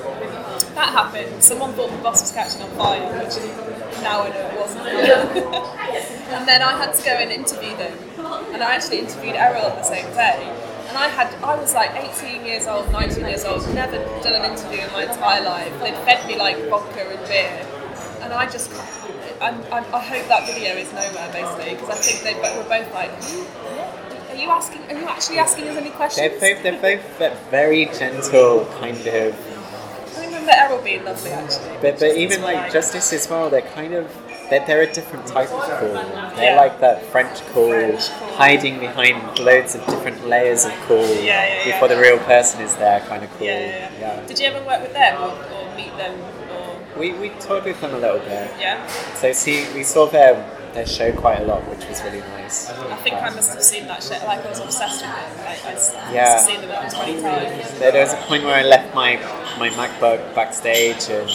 that happened. Someone thought the bus was catching on fire, which now I know it wasn't. and then I had to go and interview them, and I actually interviewed Erol on the same day. And I had I was like 18 years old, 19 years old, never done an interview in my entire life. They'd fed me like vodka and beer, and I just. I'm, I'm, I hope that video is nowhere basically because I think they were both like, are you asking? Are you actually asking us any questions? they're both they're both ve- very gentle kind of I remember Erol being lovely actually. But, but even like Justice as well, they're kind of they're, they're a different type of cool. They're Yeah. like that French cool, French cool. hiding behind loads of different layers of cool Yeah, yeah, before the real person is there, kind of cool. Yeah. Did you ever work with them or, or meet them We, we toured with them a little bit. yeah? So see, we saw their their show quite a lot, which was really nice. I think I must have seen that shit. Like I was obsessed with it. Like, I must Yeah. have seen them twenty times. There, there was a point where I left my my MacBook backstage and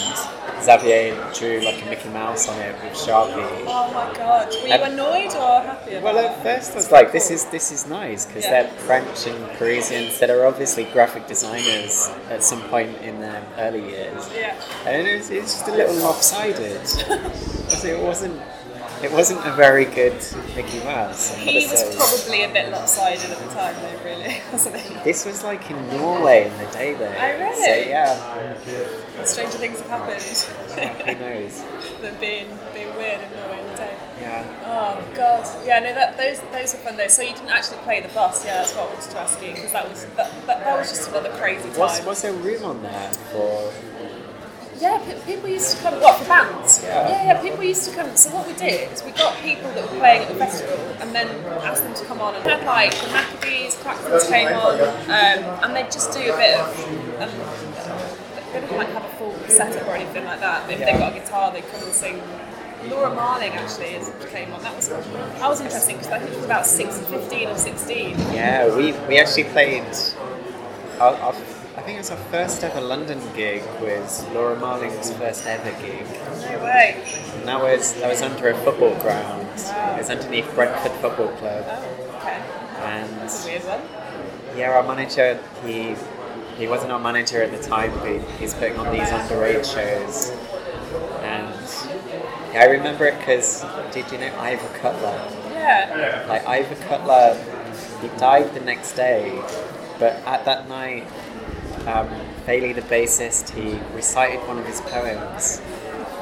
Xavier drew like a Mickey Mouse on it with Sharpie. Oh my god! Were you Um, annoyed or happy about Well, it? at first I was like, this is this is nice because Yeah. they're French and Parisians that are obviously graphic designers at some point in their early years, Yeah. and it was, it was just a little lopsided. Because it wasn't it wasn't a very good Mickey Mouse. He was say. probably a bit lopsided at the time, though. Really, wasn't he? This was like in Norway in the day there. Oh, really? So yeah, Stranger things have happened who knows? than being being weird in Norway in the day. Yeah. Oh god, yeah, no, that those those were fun though. So you didn't actually play the bus, yeah? That's what I wanted to ask you because that was that, that, that was just another crazy time. Was was there room on there for? Yeah, people used to come. What for bands? Yeah. yeah, yeah. People used to come. So what we did is we got people that were playing at the festival, and then asked them to come on. And we had like the Maccabees, Klaxons came on, um, and they'd just do a bit of. Um, they didn't like have a full setup or anything like that. But if they got a guitar, they'd come and sing. Laura Marling actually came on. That was that was interesting because I think it was about six, 15 or sixteen. Yeah, we we actually played. Our, our, I think it was our first ever London gig. Was Laura Marling's first ever gig, No way. and that was that was under a football ground. It was underneath Brentford Football Club, Oh, okay. and Weird one. yeah, our manager he he wasn't our manager at the time, but he's putting on these underage shows, and yeah, I remember it because did you know Ivor Cutler? Yeah. Like Ivor Cutler, he died the next day, but at that night, um, Faley the bassist, he recited one of his poems,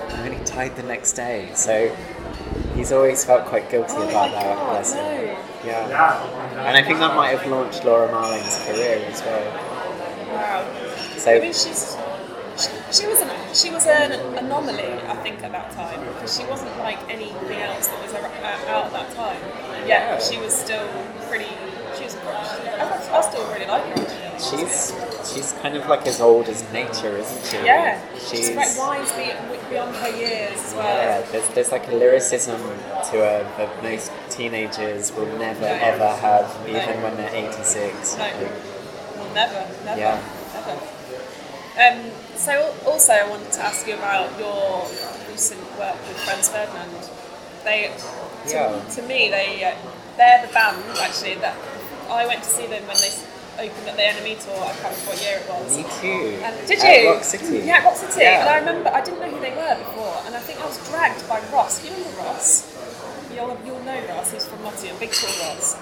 and then he died the next day. So he's always felt quite guilty Oh about that. god, bless no. Yeah, and I think that might have launched Laura Marling's career as well. Wow. So I mean, she's she, she was an she was an anomaly, I think, at that time because she wasn't like anything else that was uh, out at that time. Yeah. she was still pretty. She was. I, I still really like her. She's she's kind of like as old as nature, isn't she? Yeah, she's she's quite wise be- beyond her years as well. Yeah, there's, there's like a lyricism to her that most teenagers will never ever have, even when they're 86. No. Never, never, Yeah. never. Um, so also I wanted to ask you about your recent work with Franz Ferdinand. They, to, Yeah. to me, they uh, they're the band actually that I went to see them when they opened at the NME tour. I can't remember what year it was. Me too. And did At you? Rock City. Yeah, Rock City. Yeah. And I remember I didn't know who they were before, and I think I was dragged by Ross. You remember Ross? You'll, you'll know Ross. He's from Nottingham, big tall Ross.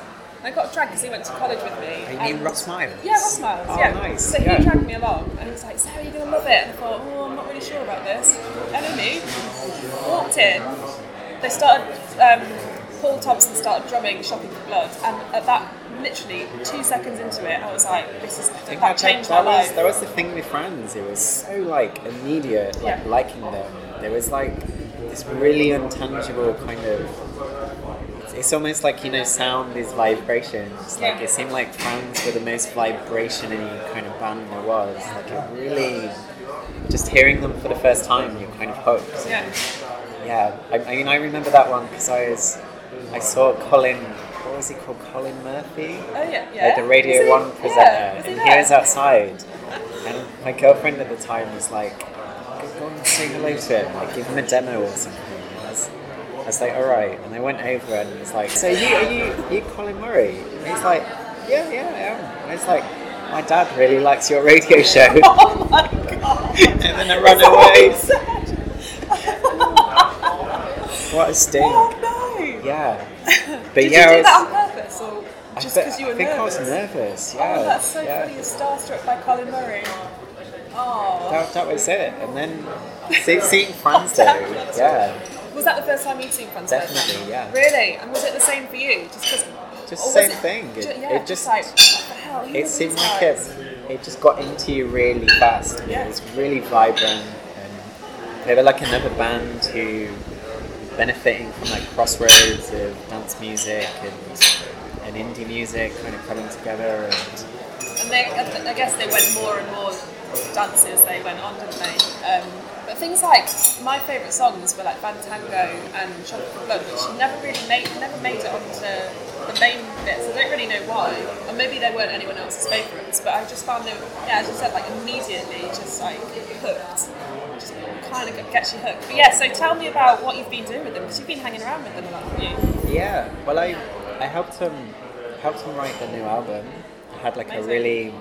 And I got dragged because he went to college with me. Are you and- Ross Miles? Yeah, Ross Miles. Oh, yeah. nice. So yeah. he dragged me along, and he was like, "Sarah, you're you gonna love it." And I thought, "Oh, I'm not really sure about this." Enemy walked in. They started. Um, Paul Thompson started drumming "Shopping for Blood," and at that, literally two seconds into it, I was like, "This is that that, changed that, my was, life." that was the thing with Franz. It was so like immediate, like Yeah. liking them. There was like this really untangible kind of. It's, it's almost like you know, sound is vibrations. Like Yeah. it seemed like Franz were the most vibration-y kind of band there was. Like it really, just hearing them for the first time, you're kind of hooked. Yeah. Yeah, I, I mean, I remember that one because I was, I saw Colin. What was he called? Colin Murphy. Oh yeah, yeah. Like the Radio he- One presenter, Yeah, and there? he was outside, and my girlfriend at the time was like, "Go, and say hello to him, like give him a demo or something." And I was, I was like, "All right," and I went over and was like, "So you are you are you Colin Murray?" And he's like, "Yeah, yeah, I am." And it's like, "My dad really likes your radio show," Oh my god. and then I ran Is that what he away. What a stink! Oh no. Yeah, but Did yeah, you do was, that on purpose or just because you were I think nervous? I was nervous. Oh, yeah, Oh, that's so yeah. funny. You're starstruck by Colin Murray. Oh. That, that was it. And then see, seeing Franz though, yeah, Was that the first time you'd seen Franz definitely, yeah. Really? And was it the same for you? Just because. Just same thing. It, Ju- yeah, it just like, hell? It seemed like it. it just got into you really fast. Yeah. It was really vibrant, and they were like another band who benefiting from like crossroads of dance music and, and indie music kind of coming together. And And they, I guess they went more and more dances they went on, didn't they? Um, but things like my favourite songs were like Van Tango and Chocolate for Blood, which never really made never made it onto the main bits. I don't really know why, or maybe they weren't anyone else's favourites. But I just found them, yeah, as you said, like immediately just like hooked. Just kind of gets you hooked. But yeah, so tell me about what you've been doing with them because you've been hanging around with them a lot, haven't you? Yeah, well, I I helped him helped him write the new album. I had like a really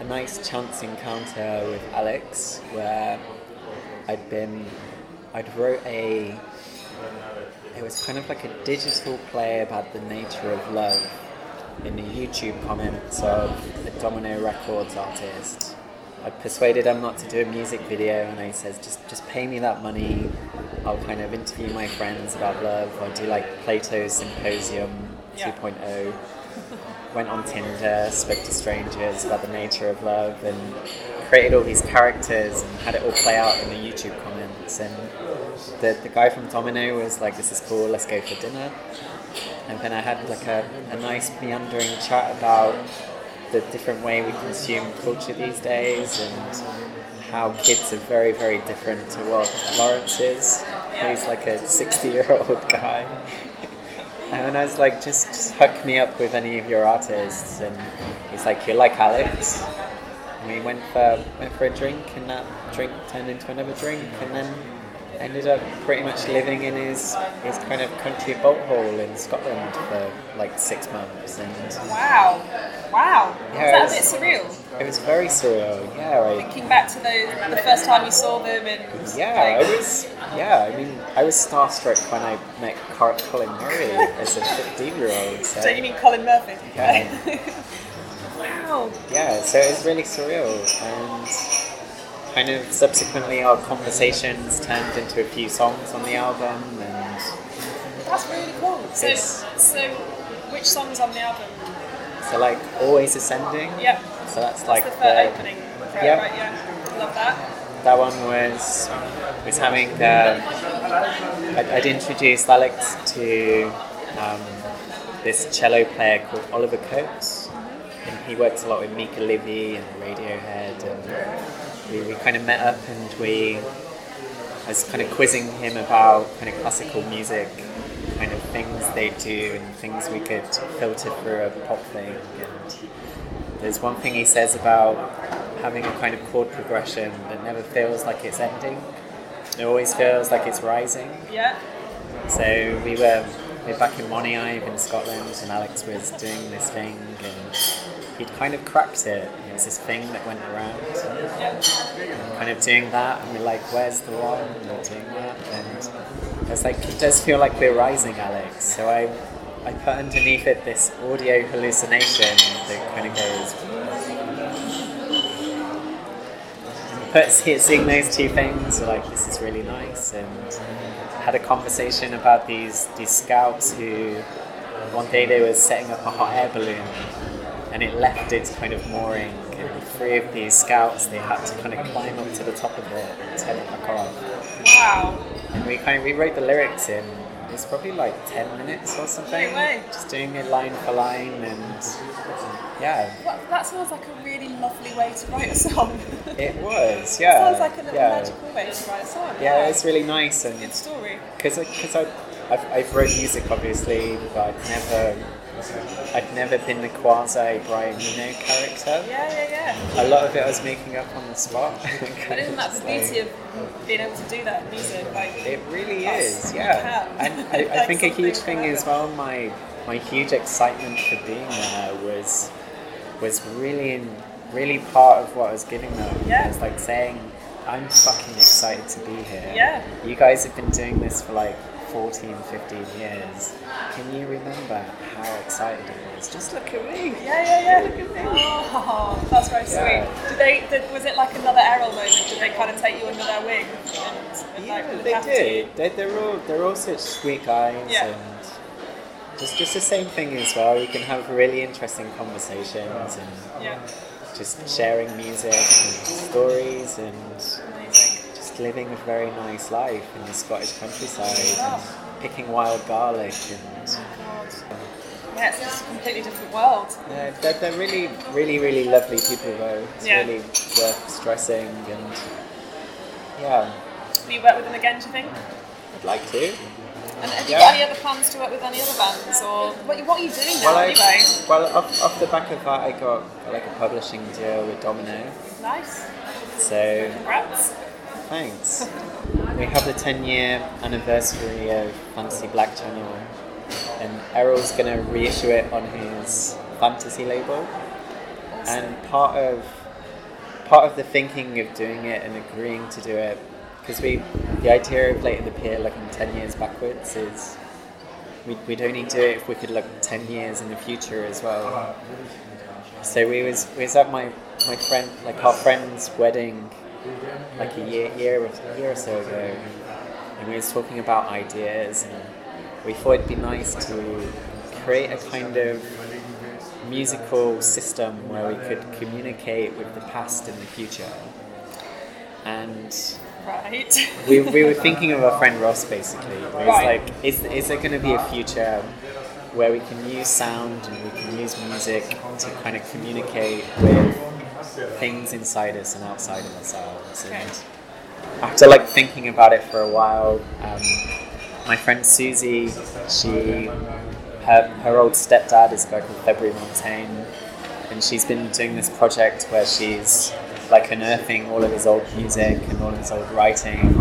a nice chance encounter with Alex where I'd been I'd wrote a it was kind of like a digital play about the nature of love in the YouTube comments of a Domino Records artist. I persuaded him not to do a music video, and I says, just just pay me that money. I'll kind of interview my friends about love. I'll do like Plato's Symposium Yeah. 2.0. Went on Tinder, spoke to strangers about the nature of love, and created all these characters and had it all play out in the YouTube comments. And the, the guy from Domino was like, "This is cool. Let's go for dinner." And then I had like a, a nice meandering chat about the different way we consume culture these days and how kids are very, very different to what Lawrence is. He's like a 60 year old guy. And I was like, just, just hook me up with any of your artists. And he's like, you're like Alex. We went for, went for a drink, and that drink turned into another drink, and then ended up pretty much living in his, his kind of country boat hole in Scotland for like six months. And Wow, wow. Yeah, Was that a bit surreal? it was very surreal. Yeah, I, Thinking back to the the first time you saw them and Yeah, like, I was. Yeah, I mean, I was starstruck when I met Colin Murray as a 15 year old. So, So you mean Colin Murphy? Yeah. wow. yeah, so it was really surreal. And kind of subsequently, our conversations turned into a few songs on the album. And That's really cool. So, so which songs on the album? so, like, Always Ascending. Yeah. So that's That's like the the- opening. Right, yeah. right, yeah. Love that. that one was was having um, I'd, I'd introduced Alex to um, this cello player called Oliver Coates and he works a lot with Mica Levi and Radiohead and we, we kind of met up and we I was kind of quizzing him about kind of classical music kind of things they do and things we could filter through a pop thing and there's one thing he says about having a kind of chord progression that never feels like it's ending. It always feels like it's rising. Yeah. So we were we were back in Moniaive in Scotland, and Alex was doing this thing, and he'd kind of cracked it. It was this thing that went around, kind of doing that, and we're like, "Where's the one?" And we're doing that, and I was like, "It does feel like we're rising, Alex." So I. I put underneath it this audio hallucination that kind of goes but see- seeing those two things, we're like, this is really nice. And had a conversation about these these scouts who one day they were setting up a hot air balloon, and it left its kind of mooring. And three of these scouts, they had to kind of climb up to the top of it and turn it back off. Wow. And we kind of rewrote the lyrics in. It's probably like ten minutes or something. No way. Just doing it line for line, and yeah, Well, that sounds like a really lovely way to write a song. it was. Yeah, It sounds like a little yeah. magical way to write a song. Yeah, it's really nice and good story. because because I I've, I've wrote music obviously, but I've never I've never been the quasi Brian Eno character. Yeah, yeah, yeah. A lot of it I was making up on the spot. But isn't that the beauty of being able to do that in music? Like, It really is, yeah. And I, I Like think a huge thing like as well. My my huge excitement for being there was was really in, really part of what I was giving them. Yeah. It was like saying, "I'm fucking excited to be here." Yeah. You guys have been doing this for like 14, 15 years. Can you remember how excited it was? Just look at me. Yeah, yeah, yeah. Look at me. Oh, that's very Yeah. sweet. Did they? Did, was it like another Erol moment? Did they kind of take you under their wing and, and Yeah, look they did. They're, they're all they're all such sweet guys, Yeah. and just just the same thing as well. You can have really interesting conversations and Yeah. just sharing music and stories and. Just living a very nice life in the Scottish countryside and picking wild garlic and Yeah, it's just a completely different world. yeah, they're, they're really, really, really lovely people though. It's Yeah. really worth stressing and yeah, Will you work with them again, do you think? I'd like to. And have Yeah. you got any other plans to work with any other bands, or what, what are you doing now Well, I, anyway? well off, off the back of that, I got like a publishing deal with Domino. Nice. So Congrats. Thanks. we have the 10 year anniversary of Fantasy Black Channel, and Erol's gonna reissue it on his Phantasy label. And part of part of the thinking of doing it and agreeing to do it, because we the idea of Late of the Pier looking 10 years backwards is we'd, we'd only do it if we could look 10 years in the future as well. So we was we was at my my friend like our friend's wedding like a year year or, year or so ago, and we was talking about ideas, and we thought it'd be nice to create a kind of musical system where we could communicate with the past and the future. And Right. we, we were thinking of our friend Ross basically. It was Right. like, is, is there going to be a future where we can use sound and we can use music to kind of communicate with things inside us and outside of ourselves? Okay. And after like thinking about it for a while, um, my friend Susie, she her, her old stepdad is a guy called February Montaigne, and she's been doing this project where she's like unearthing all of his old music and all of his old writing. And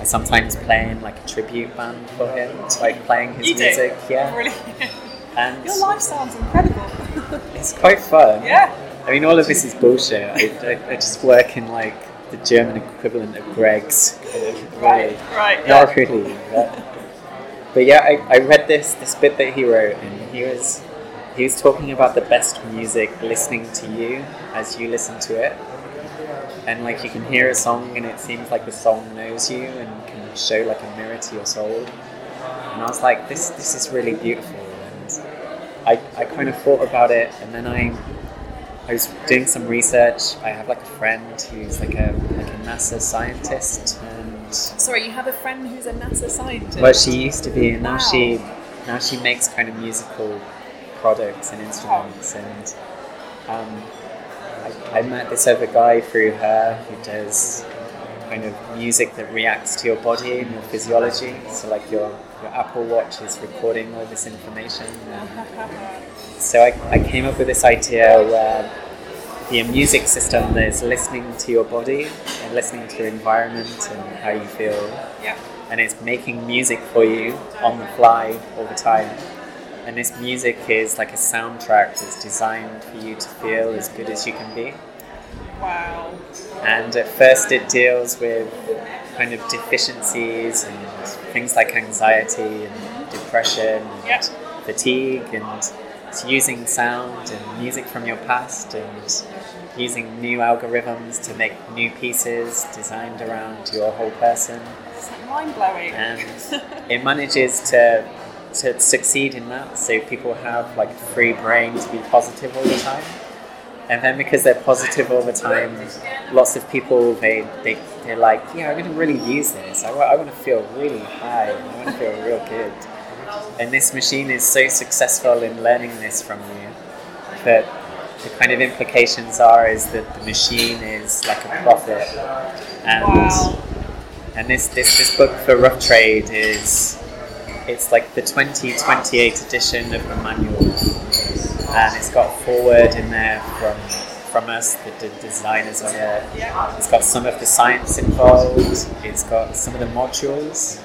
I sometimes playing like a tribute band for him, like playing his You do? music, yeah. Brilliant. And Your life sounds incredible. it's quite fun. yeah. I mean, all of this is bullshit. I, I, I just work in like the German equivalent of Greggs. Right. Right. Not Yeah. really. But, but yeah, I, I read this this bit that he wrote, and he was he was talking about the best music listening to you as you listen to it, and like you can hear a song, and it seems like the song knows you and can show like a mirror to your soul. And I was like, this this is really beautiful, and I I kind of thought about it, and then I I was doing some research. I have like a friend who's like a like a NASA scientist, and Sorry, you have a friend who's a NASA scientist. well, she used to be, and now Wow. she now she makes kind of musical products and instruments. And um, I, I met this other guy through her who does kind of music that reacts to your body and your physiology. So like your your Apple Watch is recording all this information. So I, I came up with this idea where the music system is listening to your body and listening to your environment and how you feel yeah. and it's making music for you on the fly all the time. And this music is like a soundtrack that's designed for you to feel as good as you can be. Wow. And at first, it deals with kind of deficiencies and things like anxiety and depression and Yep. fatigue, and it's using sound and music from your past and using new algorithms to make new pieces designed around your whole person It's mind blowing. and it manages to to succeed in that. So people have like a free brain to be positive all the time, and then because they're positive all the time, lots of people they they they're like, yeah, I'm going to really use this. I, I want to feel really high. I want to feel real good. And this machine is so successful in learning this from you that the kind of implications are is that the machine is like a prophet and Wow. and this, this, this book for Rough Trade is it's like the 2028 edition of the manual, and it's got forward in there from from us, the d- designers on it. It's got some of the science involved. It's got some of the modules,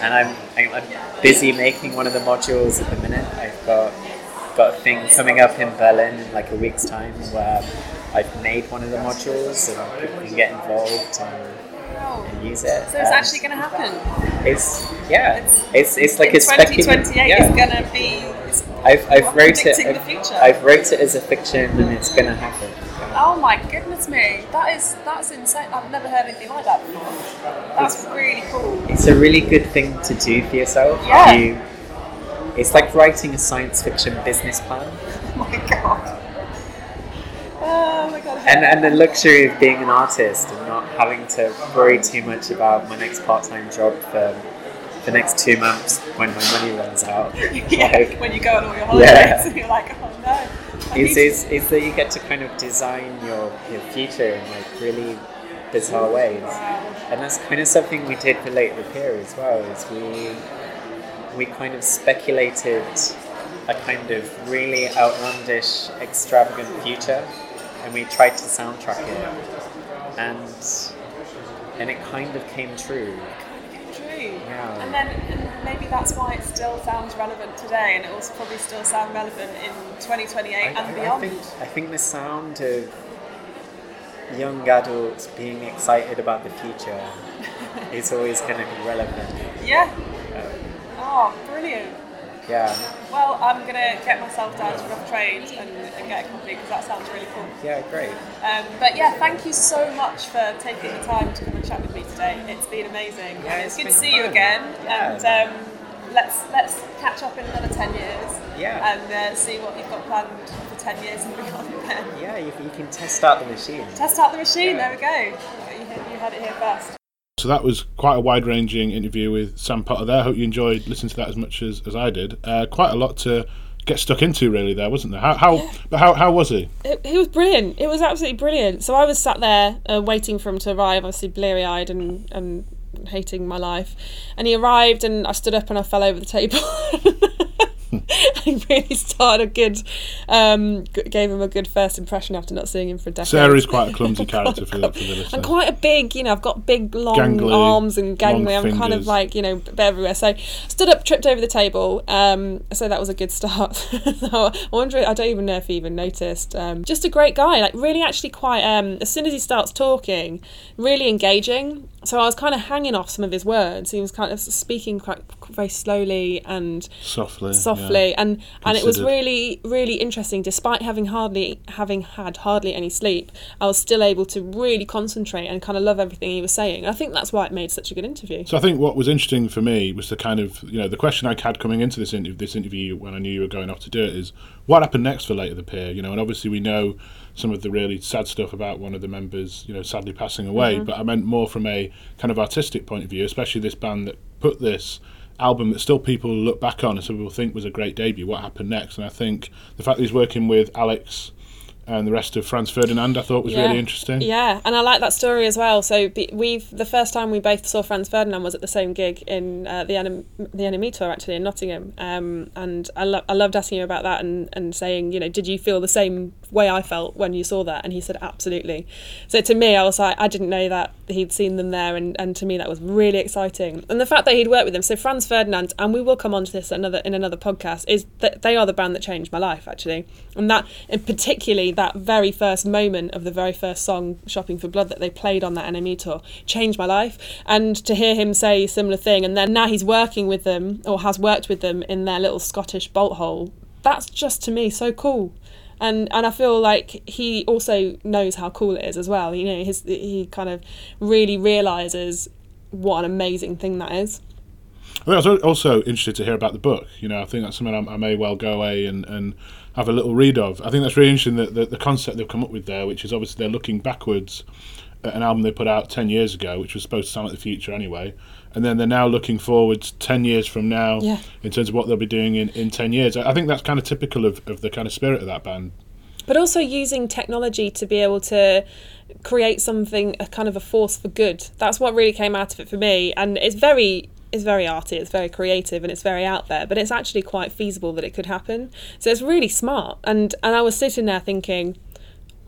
and I'm I'm busy making one of the modules at the minute. I've got got a thing coming up in Berlin in like a week's time where I've made one of the modules and people can get involved and, and use it. So it's And actually going to happen. it's yeah, It's- it's it's like speculative. 2028 Yeah. is going to be. It's, I've I've wrote it. the I've, future? I've wrote it as a fiction, and it's gonna happen. oh my goodness me. That is that's insane. I've never heard anything like that before. That's really cool. It's a really good thing to do for yourself. Yeah. You, it's like writing a science fiction business plan. Oh my god. Oh my god. and and the luxury of being an artist and not having to worry too much about my next part-time job for the next two months when my money runs out. yeah, Like, when you go on all your holidays, Yeah. and you're like, oh no. I is, need is, is that you get to kind of design your, your future in like really bizarre ways. And that's kind of something we did for Late Repair as well, is we we kind of speculated a kind of really outlandish, extravagant future and we tried to soundtrack it. And and it kind of came true. And then and maybe that's why it still sounds relevant today, and it will probably still sound relevant in 2028 I, and I- I beyond. think I think the sound of young adults being excited about the future is always going to be relevant. yeah. Uh, Oh, brilliant. Yeah, Well, I'm gonna get myself down to Rough Trade and, and get a copy because that sounds really cool. yeah, great. Um, but yeah, thank you so much for taking the time to come and chat with me today. It's been amazing. Yeah, it's it's good to see you again. Yeah. And um, let's let's catch up in another ten years. Yeah. And uh, see what you've got planned for ten years and beyond. Then Yeah, you, you can test out the machine. test out the machine. Yeah. There we go. You, you had it here first. So that was quite a wide ranging interview with Sam Potter there. Hope you enjoyed listening to that as much as, as I did. Uh, quite a lot to get stuck into, really, there, wasn't there? How, how, but how, how was he? He was brilliant. It was absolutely brilliant. So I was sat there uh, waiting for him to arrive, obviously bleary eyed and, and hating my life. And he arrived, and I stood up and I fell over the table. I really started a good, um, gave him a good first impression after not seeing him for a decade. Sarah's quite a clumsy character for the, for the I'm quite a big, you know, I've got big, long Gangly, arms and gangly. I'm kind of like, you know, everywhere. So stood up, tripped over the table. Um, so that was a good start. so I wonder, I don't even know if he even noticed. Um, just a great guy, like really actually quite, um, as soon as he starts talking, really engaging. So I was kind of hanging off some of his words. He was kind of speaking quite very slowly and Softly. softly yeah. and and it was really really interesting despite having hardly having had hardly any sleep i was still able to really concentrate and kind of love everything he was saying i think that's why it made such a good interview So I think what was interesting for me was the kind of you know the question I had coming into this interview, this interview when I knew you were going off to do it is what happened next for Late of the Pier, you know, and obviously we know some of the really sad stuff about one of the members, you know, sadly passing away, Mm-hmm. but I meant more from a kind of artistic point of view, especially this band that put this album that still people look back on and some people think was a great debut. What happened next? And I think the fact that he's working with Alex and the rest of Franz Ferdinand, I thought was really interesting. Yeah, and I like that story as well. So we've the first time we both saw Franz Ferdinand was at the same gig in uh, the the NME tour actually in Nottingham, um, and I, lo- I loved asking him about that and, and saying you know did you feel the same way I felt when you saw that, and he said absolutely. So to me, I was like I didn't know that he'd seen them there, and, and to me that was really exciting. And the fact that he'd worked with them, so Franz Ferdinand, and we will come on to this another in another podcast, is that they are the band that changed my life actually, and that and particularly that very first moment of the very first song "Shopping for Blood" that they played on that NME tour changed my life. And to hear him say a similar thing, and then now he's working with them or has worked with them in their little Scottish bolt hole, that's just to me so cool and and I feel like he also knows how cool it is as well. You know, his he kind of really realizes what an amazing thing that is. I I was also interested to hear about the book. You know, I think that's something I, I may well go away and, and have a little read of. I think that's really interesting that the, the concept they've come up with there, which is obviously they're looking backwards at an album they put out 10 years ago, which was supposed to sound like the future anyway. And then they're now looking forwards 10 years from now Yeah. in terms of what they'll be doing in, in 10 years. I I think that's kind of typical of, of the kind of spirit of that band. But also using technology to be able to create something a kind of a force for good. That's what really came out of it for me, and it's very it's very arty, it's very creative, and it's very out there. But it's actually quite feasible that it could happen. So it's really smart. And and I was sitting there thinking,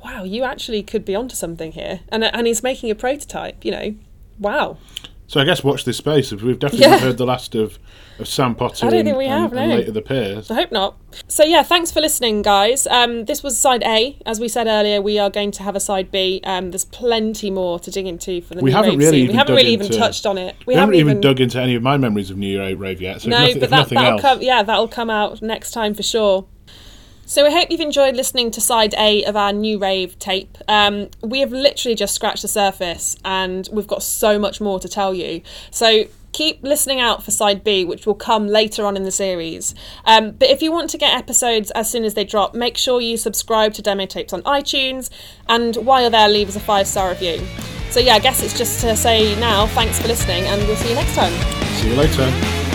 wow, you actually could be onto something here. And and he's making a prototype. You know, wow. So I guess watch this space. We've definitely Yeah. heard the last of, of Sam Potter I don't and, think we and- have, and no. Late of the Pier. I hope not. So yeah, thanks for listening, guys. Um, this was side A. As we said earlier, we are going to have a side B. Um, there's plenty more to dig into for the We new haven't rave really scene. We haven't really even into- touched on it. We, haven't even dug into any of my memories of New Year Rave yet. So no, nothing, but that, else, come. Yeah, that'll come out next time for sure. So we hope you've enjoyed listening to side A of our new rave tape. Um, we have literally just scratched the surface, and we've got so much more to tell you. So keep listening out for side B, which will come later on in the series. Um, but if you want to get episodes as soon as they drop, make sure you subscribe to Demo Tapes on iTunes, and while you're there, leave us a five star review. So yeah, I guess it's just to say now, thanks for listening, and we'll see you next time. See you later.